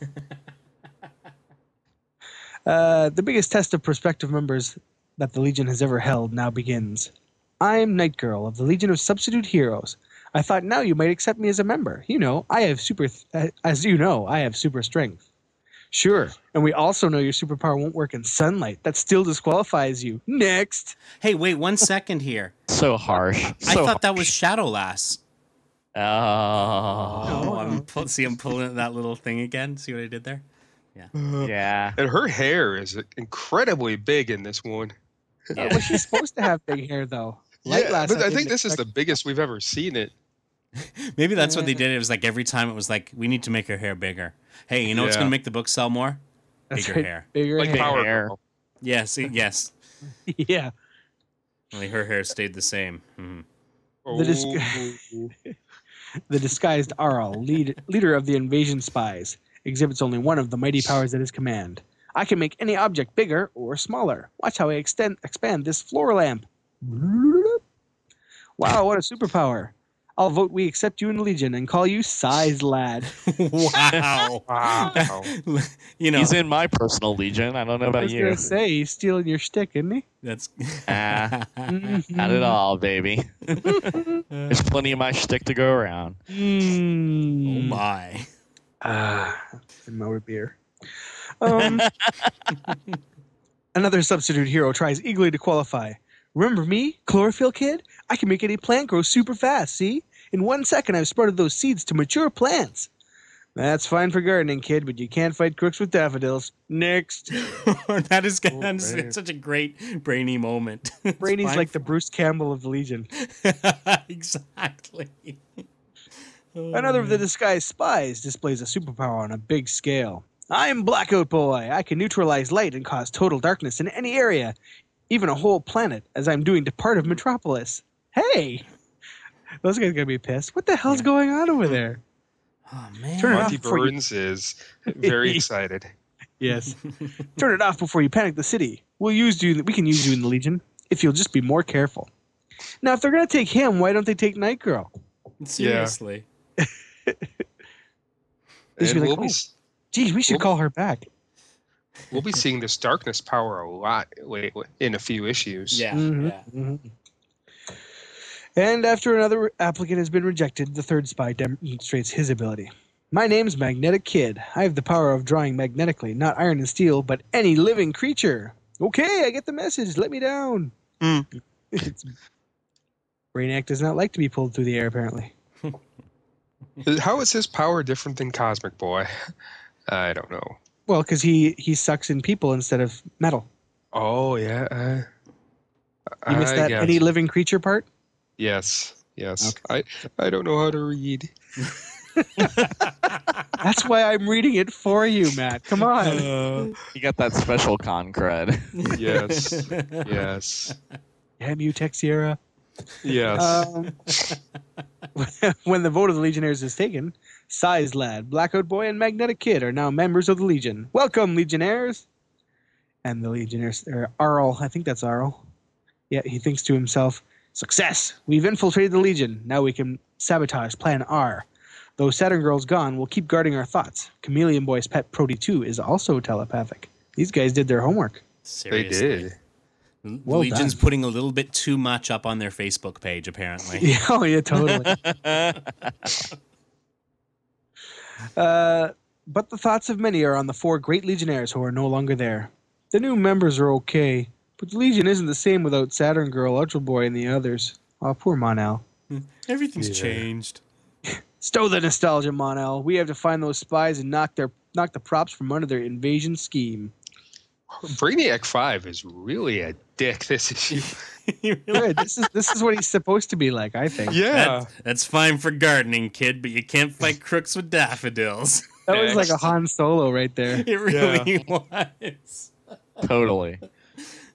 Uh, the biggest test of prospective members that the Legion has ever held now begins. I'm Night Girl of the Legion of Substitute Heroes. I thought now you might accept me as a member. You know, I have super, th- as you know, I have super strength. Sure, and we also know your superpower won't work in sunlight. That still disqualifies you. Next. Hey, wait one second here. So harsh. I So thought that was Shadow Lass. Oh. Oh, I'm pull, see, I'm pulling that little thing again. See what I did there? Yeah. Yeah. And her hair is incredibly big in this one. Uh, well, she's supposed to have big hair though. Light yeah, but I didn't think this is the biggest we've ever seen it. [LAUGHS] Maybe that's what they did. It was like every time it was like, we need to make her hair bigger. Hey, you know what's going to make the book sell more? That's bigger right, hair. Bigger Like hair. Power hair. Yes, yes. [LAUGHS] yeah. Only her hair stayed the same. Mhm. The disc- Oh. [LAUGHS] The disguised Arl, lead, leader of the invasion spies, exhibits only one of the mighty powers at his command. I can make any object bigger or smaller. Watch how I extend expand this floor lamp. Wow, what a superpower. I'll vote we accept you in the Legion and call you Size Lad. [LAUGHS] wow. Wow. you know, He's in my personal legion. I don't know I about was you. gonna say he's stealing your stick, isn't he? that's [LAUGHS] Ah. Not at all, baby. [LAUGHS] There's plenty of my shtick to go around. Oh Mm. my. Ah, and more beer. Um, another substitute hero tries eagerly to qualify. Remember me, Chlorophyll Kid? I can make any plant grow super fast, see? In one second, I've sprouted those seeds to mature plants. That's fine for gardening, kid, but you can't fight crooks with daffodils. Next. [LAUGHS] that is Oh, that's man. such a great brainy moment. [LAUGHS] Brainy's fine like the Bruce Campbell of the Legion. [LAUGHS] exactly. Oh, Another of the disguised spies displays a superpower on a big scale. I'm Blackout Boy. I can neutralize light and cause total darkness in any area, even a whole planet, as I'm doing to part of Metropolis. Hey! Those guys are gonna be pissed. What the hell's Yeah. going on over there? Oh man. Turn it Monty off before you- Burns is very [LAUGHS] excited. Yes. [LAUGHS] Turn it off before you panic the city. We'll use you. We can use you in the Legion if you'll just be more careful. Now, if they're gonna take him, why don't they take Night Girl? Seriously. [LAUGHS] They should And we'll like, be "Oh." Geez, we should Well- call her back. We'll be seeing this darkness power a lot wait, wait, in a few issues. Yeah. Mhm, yeah. mhm. And after another applicant has been rejected, the third spy demonstrates his ability. My name's Magnetic Kid. I have the power of drawing magnetically, not iron and steel, but any living creature. Okay, I get the message. Let me down. Mm. [LAUGHS] It's- Brainiac does not like to be pulled through the air, apparently. [LAUGHS] How is his power different than Cosmic Boy? I don't know. Well, because he he sucks in people instead of metal. Oh yeah. Uh, You missed I that guess. any living creature part. Yes. Yes. I I don't know how to read. [LAUGHS] [LAUGHS] That's why I'm reading it for you, Matt. Come on. You got that special con cred. Yes. [LAUGHS] yes. Damn you, Teixeira. Yes. Um, when the vote of the Legionnaires is taken, Size Lad, Blackout Boy, and Magnetic Kid are now members of the Legion. Welcome, Legionnaires! And the Legionnaires, or Arl, I think that's Arl. Yeah, he thinks to himself, Success! We've infiltrated the Legion. Now we can sabotage Plan R. Though Saturn Girl's gone, we'll keep guarding our thoughts. Chameleon Boy's pet Proty 2 is also telepathic. These guys did their homework. they did. The Well Legion's done. putting a little bit too much up on their Facebook page, apparently. [LAUGHS] Yeah, oh, yeah, totally. [LAUGHS] Uh, but the thoughts of many are on the four great legionnaires who are no longer there. The new members are okay, but the Legion isn't the same without Saturn Girl, Ultra Boy, and the others. Oh, poor Mon-El. Everything's Yeah. changed. [LAUGHS] Stow the nostalgia, Mon-El. We have to find those spies and knock their knock the props from under their invasion scheme. Brainiac Five is really a dick this issue. [LAUGHS] [LAUGHS] You really- Good. this is this is what he's supposed to be like, I think. yeah. That- that's fine for gardening, kid, but you can't fight crooks with daffodils. [LAUGHS] That was like a Han Solo right there. It really was. totally.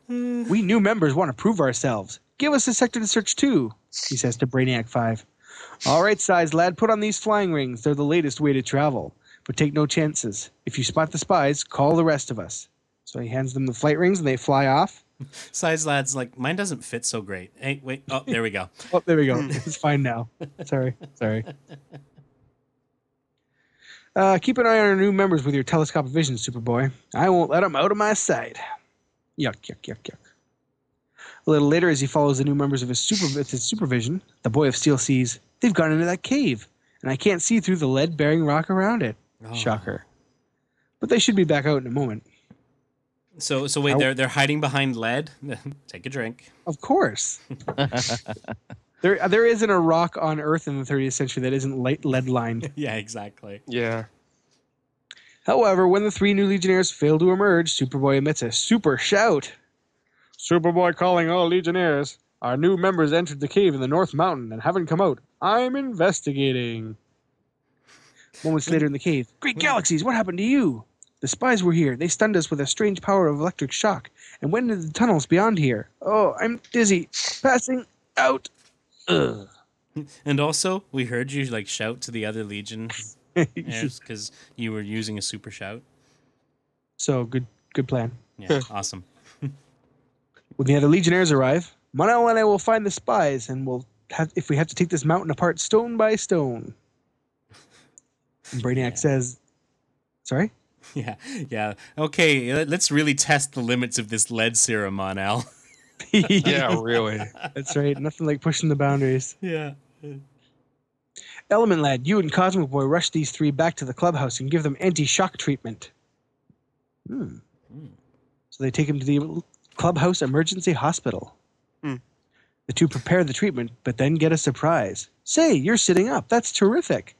We new members want to prove ourselves. Give us a sector to search too, he says to Brainiac 5. All right, size lad, put on these flying rings. They're the latest way to travel. But take no chances. If you spot the spies, call the rest of us. So he hands them the flight rings and they fly off. [LAUGHS] Size lads, like mine doesn't fit so great. Hey, wait. Oh, there we go. [LAUGHS] Oh, there we go. [LAUGHS] it's fine now. Sorry. Sorry. Uh, keep an eye on our new members with your telescopic vision, Superboy. I won't let them out of my sight. Yuck, yuck, yuck, yuck. A little later, as he follows the new members of his, super, his supervision, the Boy of Steel sees they've gone into that cave, and I can't see through the lead bearing rock around it. Oh. Shocker. But they should be back out in a moment. So so wait, I- they're they're hiding behind lead. [LAUGHS] Take a drink. Of course. [LAUGHS] there, there isn't a rock on Earth in the 30th century that isn't lead lined. [LAUGHS] Yeah, exactly. Yeah. However, when the three new Legionnaires fail to emerge, Superboy emits a super shout. Superboy calling all Legionnaires. Our new members entered the cave in the North Mountain and haven't come out. I'm investigating. Moments later in the cave. Great galaxies, what happened to you? The spies were here. They stunned us with a strange power of electric shock and went into the tunnels beyond here. Oh, I'm dizzy. Passing out. Ugh. And also, we heard you like shout to the other Legion [LAUGHS] because you were using a super shout. so good good plan. Yeah, [LAUGHS] awesome. When the other Legionnaires arrive, Mon-El and I will find the spies, and we'll have if we have to take this mountain apart stone by stone. [LAUGHS] And Brainiac Yeah. says, "Sorry." [LAUGHS] Yeah, yeah. Okay, let- let's really test the limits of this lead serum on Al. [LAUGHS] Yeah, [LAUGHS] really. that's right. Nothing like pushing the boundaries. Yeah. Element Lad, you and Cosmic Boy rush these three back to the clubhouse and give them anti-shock treatment. Hmm. Hmm. So they take him to the clubhouse emergency hospital. Hmm. The two prepare the treatment, but then get a surprise. Say, you're sitting up. That's terrific.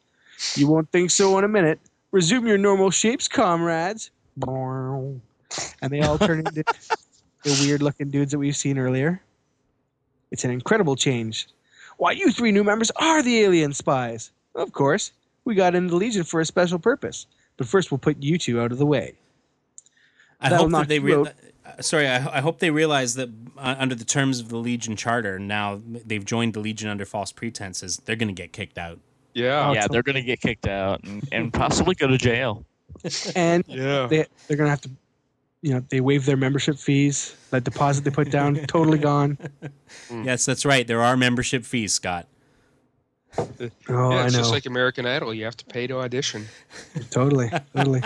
You won't think so in a minute. Resume your normal shapes, comrades. And they all turn into [LAUGHS] the weird looking dudes that we've seen earlier. It's an incredible change. Why, you three new members are the alien spies. Of course. We got into the Legion for a special purpose. But first, we'll put you two out of the way. I That'll hope that they you uh, Sorry, I, I hope they realize that uh, under the terms of the Legion Charter, now they've joined the Legion under false pretenses. They're going to get kicked out. Yeah. Yeah, they're going to get kicked out and, and possibly go to jail. [LAUGHS] And Yeah. they, they're going to have to, you know, they waive their membership fees. That deposit they put down, [LAUGHS] totally gone. Yes, that's right. There are membership fees, Scott. [LAUGHS] Oh, yeah, I it's know. just like American Idol. You have to pay to audition. totally, totally.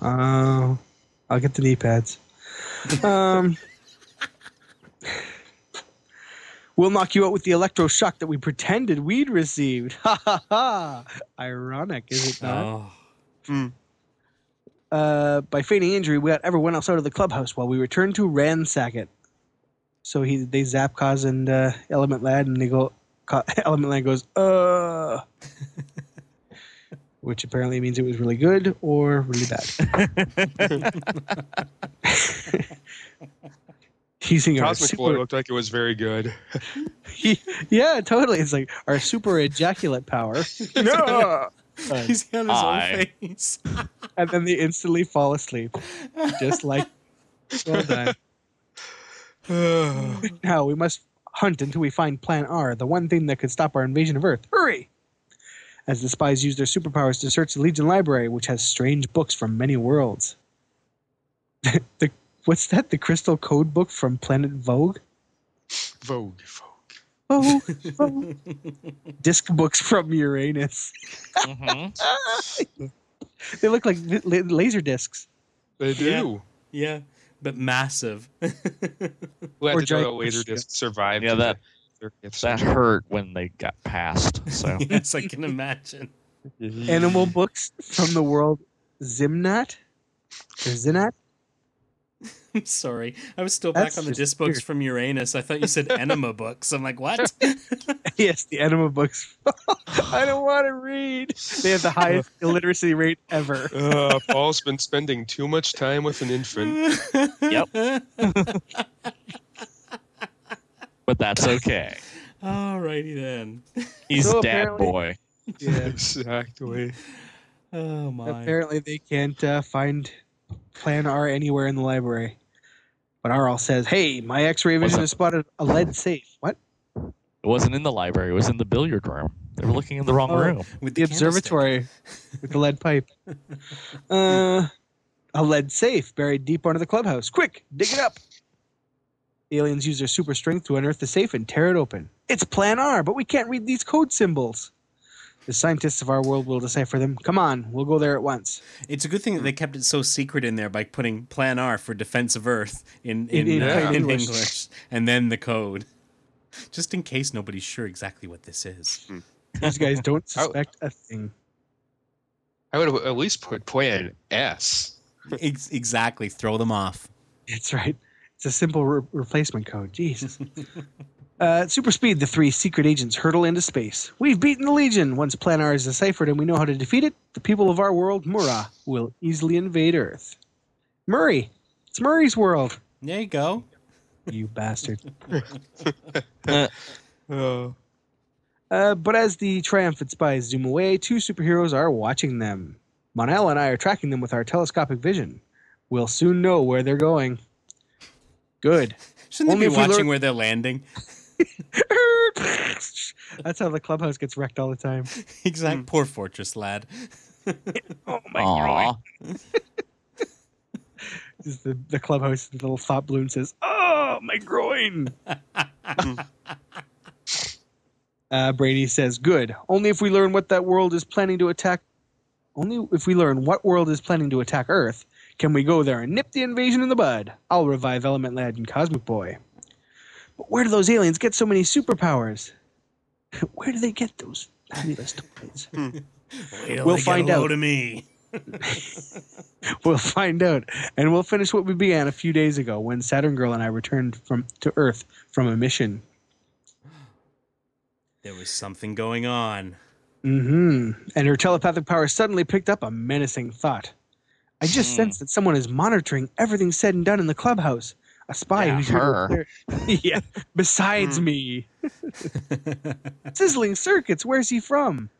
Oh, I'll get the knee pads. Um, we'll knock you out with the electroshock that we pretended we'd received. [LAUGHS] Ha ha ha! Ironic, is it not? Oh, Uh, by feigning injury, we got everyone else out of the clubhouse while we returned to ransack it. So he, they zap Kaz and uh, Element Lad, and they go. Ka- [LAUGHS] Element Lad goes, uh, which apparently means it was really good or really bad. [LAUGHS] Using our Cosmic Boy super, looked like it was very good. [LAUGHS] yeah, totally. It's like our super ejaculate power. [LAUGHS] no! he's got his I- own face. [LAUGHS] and then they instantly fall asleep, just like well done. [SIGHS] Now we must hunt until we find Plan R, the one thing that could stop our invasion of Earth. Hurry! As the spies use their superpowers to search the Legion library, which has strange books from many worlds. the what's that? The Crystal Code book from Planet Vogue? Vogue, Vogue. Vogue, [LAUGHS] Vogue. Disc books from Uranus. Mhm. [LAUGHS] They look like la- laser discs. They do. yeah, but massive. [LAUGHS] We'll Or to know that laser push, disc survived. Yeah, that- the 30th That hurt when they got passed. So yes, I can imagine. Animal books from the world Zimnat? Or Zinat? [LAUGHS] I'm sorry. I was still back on the just disc books from Uranus. I thought you said [LAUGHS] enema books. I'm like, what? [LAUGHS] Yes, the enema books. I don't want to read. They have the highest illiteracy rate ever. Uh, Paul's been spending too much time with an infant. Yep. but that's okay. Alrighty then. He's So dad boy. Yeah. Exactly. Oh my. Apparently, they can't uh, find Plan R anywhere in the library. But Arl says, "Hey, my X-ray vision has spotted a lead safe. What? It wasn't in the library. It was in the billiard room. They were looking in the wrong Oh. room. With The observatory with the lead pipe. [LAUGHS] Uh, a lead safe buried deep under the clubhouse. Quick, dig it up." The aliens use their super strength to unearth the safe and tear it open. It's Plan R, but we can't read these code symbols. The scientists of our world will decipher them. Come on, we'll go there at once. It's a good thing that they kept it so secret in there by putting Plan R for Defense of Earth in in, In- in, in uh, in English. English, and then the code, just in case nobody's sure exactly what this is. These guys [LAUGHS] don't suspect a thing. I would at least put Plan S. Ex- exactly, throw them off. That's right. It's a simple re- replacement code. Jesus. [LAUGHS] uh, at super speed, the three secret agents hurtle into space. We've beaten the Legion. Once Plan R is deciphered and we know how to defeat it, the people of our world, Murrah, will easily invade Earth. Murray! It's Murray's world. There you go. You [LAUGHS] bastard. [LAUGHS] Oh. Uh, but as the triumphant spies zoom away, two superheroes are watching them. Mon-El and I are tracking them with our telescopic vision. We'll soon know where they're going. Good. [LAUGHS] Shouldn't Only they be watching learn- where they're landing? [LAUGHS] That's how the clubhouse gets wrecked all the time. [LAUGHS] exact. Poor Fortress lad. [LAUGHS] Oh my Aw. Just the, the clubhouse the little thought balloon says, "Oh, my groin." uh, Brainy says, "Good. Only if we learn what that world is planning to attack. Only if we learn what world is planning to attack Earth, can we go there and nip the invasion in the bud. I'll revive Element Lad and Cosmic Boy. But where do those aliens get so many superpowers? [LAUGHS] where do they get those fabulous toys? [LAUGHS] We'll they get find a out. load of me. [LAUGHS] We'll find out, and we'll finish what we began a few days ago when Saturn Girl and I returned from to Earth from a mission. There was something going on. Mm-hmm. And her telepathic power suddenly picked up a menacing thought. I just Hmm. sense that someone is monitoring everything said and done in the clubhouse. A spy Yeah, who's her. clear- [LAUGHS] yeah, besides Hmm. me. Sizzling circuits, where's he from?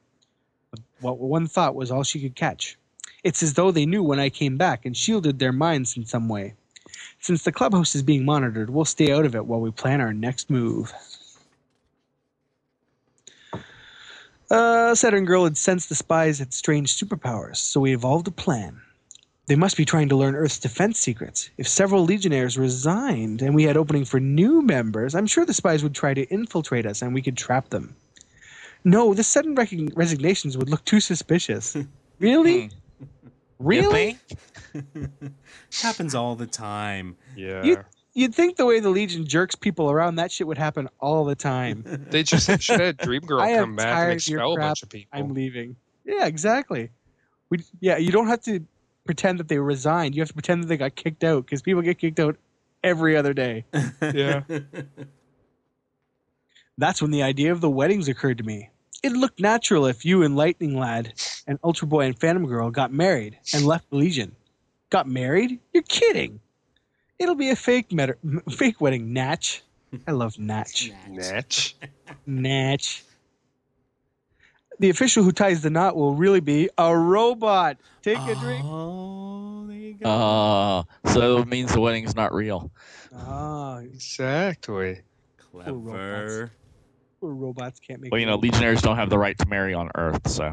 What one thought was all she could catch. It's as though they knew when I came back and shielded their minds in some way. Since the clubhouse is being monitored, we'll stay out of it while we plan our next move. Uh, Saturn Girl had sensed the spies had strange superpowers, so we evolved a plan. They must be trying to learn Earth's defense secrets. If several Legionnaires resigned and we had opening for new members, I'm sure the spies would try to infiltrate us and we could trap them. No, the sudden rec- resignations would look too suspicious. [LAUGHS] really? Hmm. Really? [LAUGHS] Happens all the time. Yeah. You- You'd think the way the Legion jerks people around, that shit would happen all the time. [LAUGHS] They just should have Dream Girl I am come back and expel a bunch of people. I'm leaving. Yeah, exactly. We yeah, you don't have to pretend that they resigned. You have to pretend that they got kicked out because people get kicked out every other day. [LAUGHS] Yeah. That's when the idea of the weddings occurred to me. It looked natural if you and Lightning Lad and Ultra Boy and Phantom Girl got married and left the Legion. Got married? You're kidding. It'll be a fake met- fake wedding, Natch. I love Natch. Natch. Natch. The official who ties the knot will really be a robot. Take a drink. Oh, there you go. Uh, so it means the wedding's not real. Ah, Exactly. Clever. poor robots can't make. Well, you know, babies. Legionnaires don't have the right to marry on Earth, so.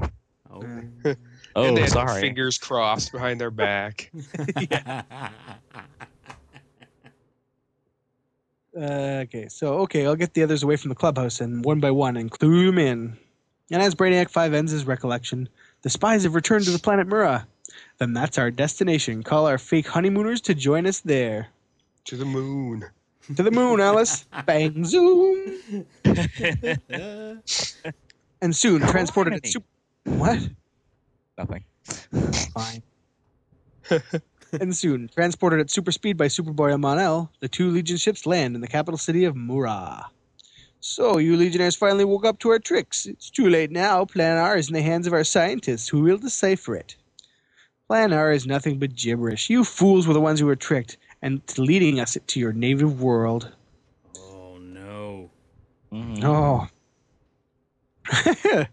Oh. [LAUGHS] and they Oh, have their sorry. fingers crossed behind their back. [LAUGHS] [LAUGHS] Uh, okay, so okay, I'll get the others away from the clubhouse and one by one and clue them in. And as Brainiac Five ends his recollection, the spies have returned to the planet Mura. Then that's our destination. Call our fake honeymooners to join us there. to the moon. To the moon, Alice. [LAUGHS] Bang zoom. And soon transported at super. What? Nothing. Fine. [LAUGHS] and soon, transported at super speed by Superboy and Mon-El, the two Legion ships land in the capital city of Mura. So, you Legionnaires finally woke up to our tricks. It's too late now. Plan R is in the hands of our scientists, who will decipher it. Plan R is nothing but gibberish. You fools were the ones who were tricked, and leading us to your native world. oh no. Mhm. Oh. [LAUGHS]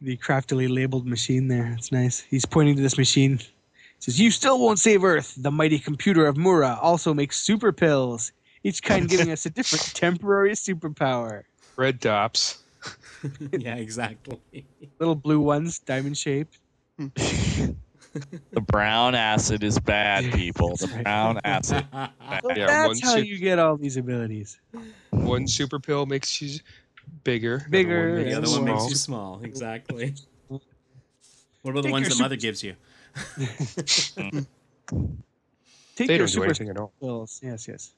the craftily labeled machine there. It's nice. He's pointing to this machine. He says, You still won't save Earth. The mighty computer of Mura also makes super pills, each kind giving [LAUGHS] us a different temporary superpower. Red tops. [LAUGHS] yeah, exactly. Little blue ones, diamond shaped. The brown acid is bad, [LAUGHS] people. The brown acid. So Yeah, that's how sup- you get all these abilities. One super pill makes you bigger. the Bigger, one The makes other you one makes you small. Exactly. What about the Take ones your that super- mother gives you? Take They your don't do anything at all. pills. Yes, yes.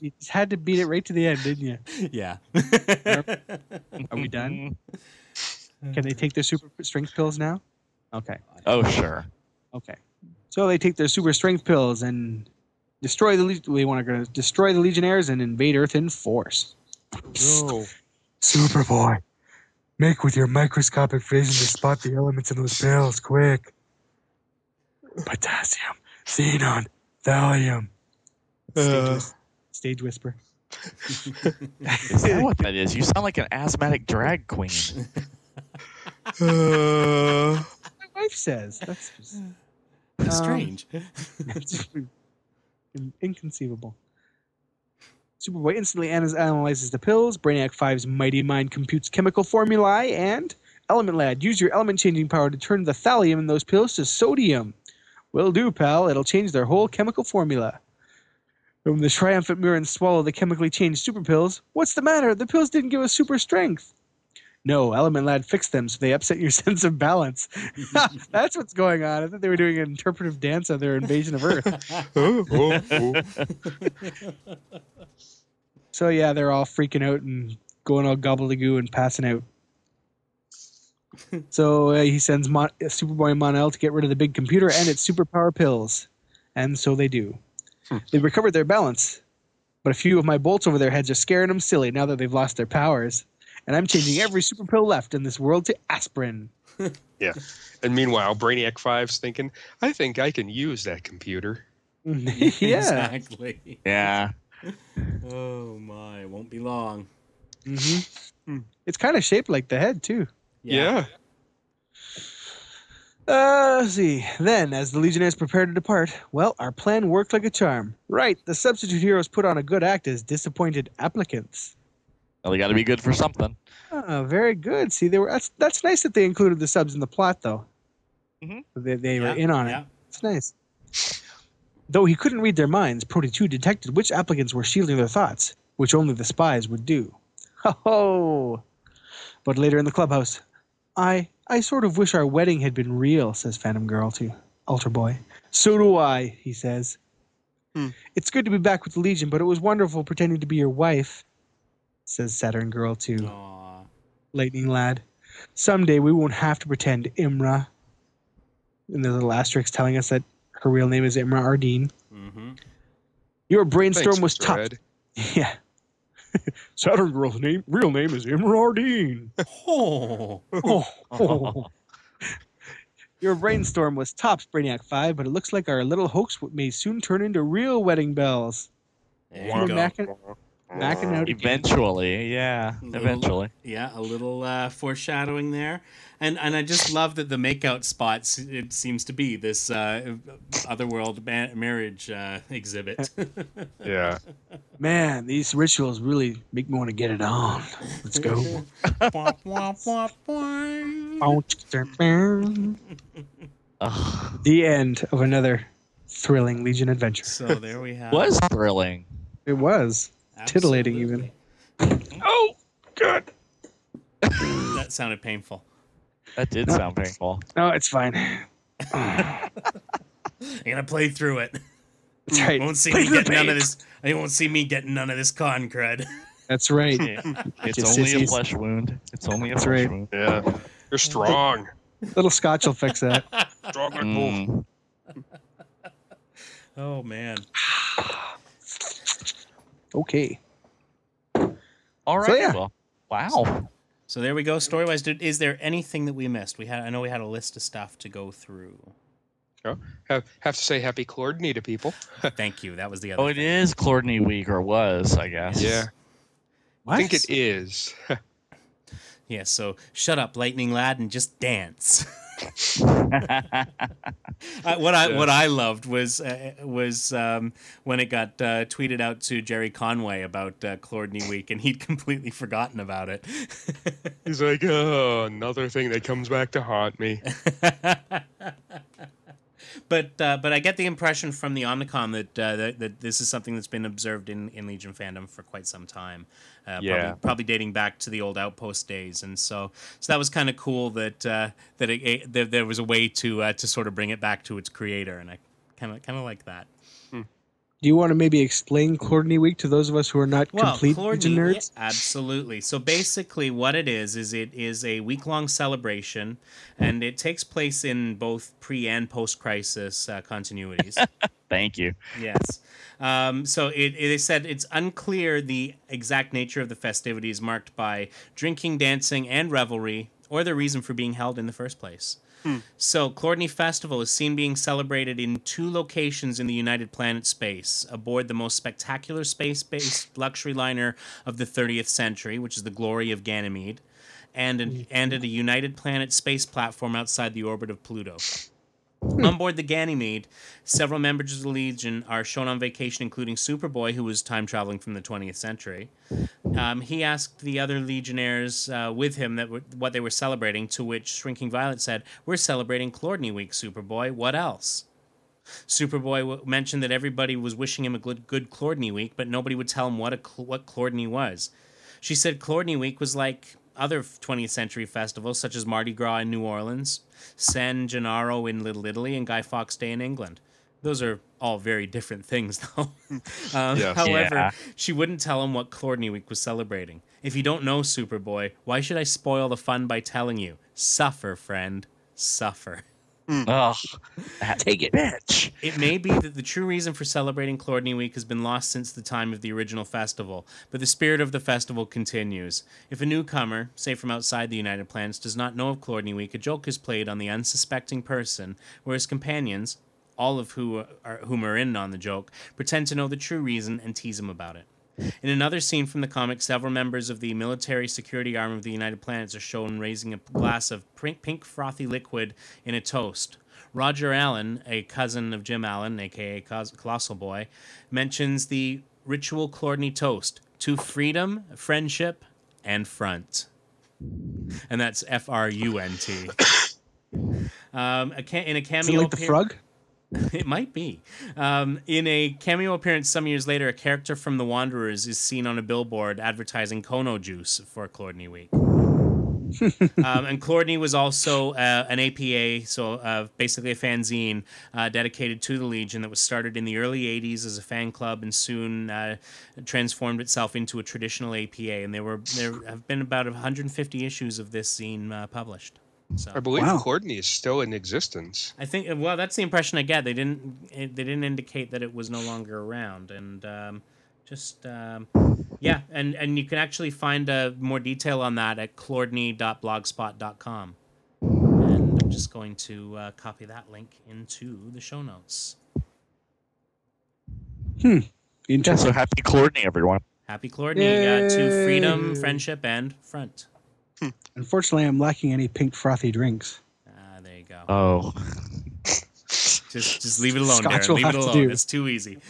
You just had to beat it right to the end, didn't you? yeah. Are we done? Can they take their super strength pills now? Okay. Oh, sure. Okay. So they take their super strength pills and destroy the. Le- we want to destroy the Legionnaires and invade Earth in force. No. Superboy, make with your microscopic vision to spot the elements in those pills, quick. Potassium, xenon, thallium. Uh, whis- stage whisper. Is that what that is? You sound like an asthmatic drag queen. uh, My wife says that's just, Strange. it's in- inconceivable. Superboy instantly ana- analyzes the pills. Brainiac 5's mighty mind computes chemical formulae, and Element Lad, use your element changing power to turn the thallium in those pills to sodium. Will do, pal. It'll change their whole chemical formula. When the triumphant Mirrans swallow the chemically changed super pills, what's the matter? The pills didn't give us super strength. No, Element Lad fixed them so they upset your [LAUGHS] sense of balance. [LAUGHS] That's what's going on. I thought they were doing an interpretive dance on their invasion of Earth. oh, oh, oh. So yeah, they're all freaking out and going all gobbledygoo and passing out. so uh, he sends Mon- Superboy Mon-El to get rid of the big computer and its superpower pills, and so they do. Hmm. They recovered their balance, but a few of my bolts over their heads are scaring them silly now that they've lost their powers. And I'm changing every [SIGHS] super pill left in this world to aspirin. [LAUGHS] Yeah. And meanwhile, Brainiac 5's thinking, I think I can use that computer. [LAUGHS] [LAUGHS] yeah. Exactly. Yeah. Oh my, it won't be long. hmm Hmm. It's kind of shaped like the head too. Yeah. Uh, let's see. Then, as the Legionnaires prepare to depart, well, our plan worked like a charm. Right, the substitute heroes put on a good act as disappointed applicants. Well, they got to be good for something. Ah, very good. See, they were. That's that's nice that they included the subs in the plot, though. Mm-hmm. They they Yeah, were in on yeah. it. It's nice. Though he couldn't read their minds, Proty 2 detected which applicants were shielding their thoughts, which only the spies would do. [LAUGHS] Ho ho! But later in the clubhouse, I I sort of wish our wedding had been real, says Phantom Girl to Ultra Boy. So do I, he says. Hmm. It's good to be back with the Legion, but it was wonderful pretending to be your wife, says Saturn Girl to Aw. Lightning Lad. Someday we won't have to pretend Imra. And the little asterisk telling us that her real name is Imra Ardeen. Mm-hmm. Your brainstorm Thanks, was Mr. tough. [LAUGHS] Yeah. [LAUGHS] Saturn Girl's name, real name is Imra Ardeen. Oh. Oh. [LAUGHS] [LAUGHS] Your brainstorm was tops, Brainiac 5, but it looks like our little hoax may soon turn into real wedding bells. There We're you go. macking, macking out again. Eventually, yeah. Little- Eventually. Yeah, a little uh, foreshadowing there, and and I just love that the makeout spots. It seems to be this uh, otherworld ma- marriage uh, exhibit. [LAUGHS] Yeah. Man, these rituals really make me want to get it on. Let's go. The end of another thrilling Legion adventure. So there we have. Was thrilling. It was. Titillating even. Oh, God. That sounded painful. That did sound painful. No, it's fine. [SIGHS] I'm gonna play through it. That's right. won't see Play me through getting the none of pain. this. You won't see me getting none of this con cred. That's right. [LAUGHS] It's Just only a sissies. flesh wound. It's only a That's flesh right. wound. Yeah. You're strong. Little scotch will fix that. Strong like bull. Mm. [LAUGHS] Oh man. [SIGHS] [SIGHS] Okay. All right. So, yeah. Well, wow. So there we go. Story wise, is there anything that we missed? We had. I know we had a list of stuff to go through. Oh, have, have to say happy Clordney to people. [LAUGHS] Thank you. That was the oh, other. Oh, it thing. is Clordney week, or was, I guess. Yeah. What? I think it is. [LAUGHS] Yeah. So shut up, lightning lad, and just dance. [LAUGHS] [LAUGHS] Uh, what I what I loved was uh, was um, when it got uh, tweeted out to Gerry Conway about uh, Clordney Week, and he'd [LAUGHS] completely forgotten about it. [LAUGHS] He's like, oh, another thing that comes back to haunt me. but uh, but I get the impression from the Omnicom that, uh, that that this is something that's been observed in, in Legion fandom for quite some time. Uh, Yeah. probably, probably dating back to the old Outpost days, and so so that was kind of cool that uh, that it, it, there, there was a way to uh, to sort of bring it back to its creator, and I kind of kind of like that. Do you want to maybe explain Clordney Week to those of us who are not complete Clordney- Legion nerds? yeah, absolutely. So basically, what it is is it is a week long celebration, and it takes place in both pre and post crisis uh, continuities. [LAUGHS] Thank you. yes. Um, so it, it is said it's unclear the exact nature of the festivities marked by drinking, dancing, and revelry, or the reason for being held in the first place. Hmm. So, Clordney Festival is seen being celebrated in two locations in the United Planet space aboard the most spectacular space based luxury liner of the 30th century, which is the Glory of Ganymede, and, an, hmm. and at a United Planet space platform outside the orbit of Pluto. On board the Ganymede, several members of the Legion are shown on vacation, including Superboy, who was time traveling from the 20th century. Um, he asked the other Legionnaires uh, with him that what they were celebrating, to which Shrinking Violet said, "We're celebrating Clordney Week, Superboy. What else?" Superboy w- mentioned that everybody was wishing him a good, good Week, but nobody would tell him what a what Clordney was. She said Clordney Week was like other 20th century festivals, such as Mardi Gras in New Orleans, San Gennaro in Little Italy, and Guy Fawkes Day in England. Those are all very different things, [LAUGHS] though. um, Yes. However, Yeah. she wouldn't tell him what Clordney Week was celebrating. If you don't know Superboy, why should I spoil the fun by telling you? Suffer, friend. Suffer. Oh, [LAUGHS] take it, bitch. It may be that the true reason for celebrating Clordney Week has been lost since the time of the original festival, but the spirit of the festival continues. If a newcomer, say from outside the United Planets, does not know of Clordney Week, a joke is played on the unsuspecting person, whereas companions, all of who are, whom are in on the joke, pretend to know the true reason and tease him about it. In another scene from the comic, several members of the military security arm of the United Planets are shown raising a glass of pink, pink frothy liquid in a toast. Roger Allon, a cousin of Gim Allon, aka Colossal Boy, mentions the ritual Clordney toast to freedom, friendship, and front. And that's F R U N T. [COUGHS] Um, a ca- in a cameo like the appear- frog? [LAUGHS] it might be. Um, in a cameo appearance some years later, a character from The Wanderers is seen on a billboard advertising Kono juice for Clordney Week. [LAUGHS] um, and Clordney was also uh, an APA, so uh, basically a fanzine uh, dedicated to the Legion that was started in the early 80s as a fan club and soon uh, transformed itself into a traditional APA. And there were there have been about 150 issues of this zine uh, published. So. I believe Wow. Clordney is still in existence. I think well, that's the impression I get. They didn't they didn't indicate that it was no longer around, and um, just um, yeah, and and you can actually find uh, more detail on that at clordney.blogspot.com. And I'm just going to uh, copy that link into the show notes. Yeah, Interesting. so happy Clordney, everyone. Happy Clordney uh, to freedom, friendship, and front. Unfortunately, I'm lacking any pink frothy drinks. Ah, there you go. Oh, [LAUGHS] Just just leave it alone, Scotch Darren. will Leave it have to alone. do. It's too easy. [LAUGHS]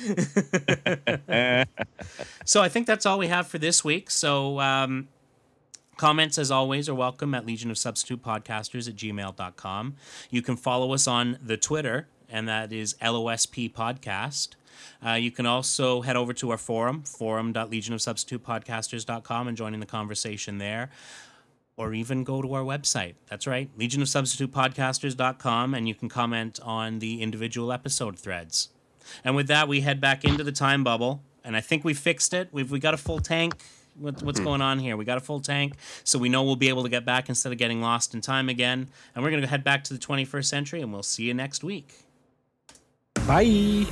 so I think that's all we have for this week. So um, comments, as always, are welcome at Legion of Substitute Podcasters at gmail.com. You can follow us on the Twitter, and that is LOSP Podcast. Uh, you can also head over to our forum, forum.legionofsubstitutepodcasters.com, and join in the conversation there or even go to our website. That's right, legionofsubstitutepodcasters.com, and you can comment on the individual episode threads. And with that, we head back into the time bubble, and I think we fixed it. We've we got a full tank. What, what's hmm. going on here? We got a full tank, so we know we'll be able to get back instead of getting lost in time again. And we're going to head back to the 21st century, and we'll see you next week. Bye.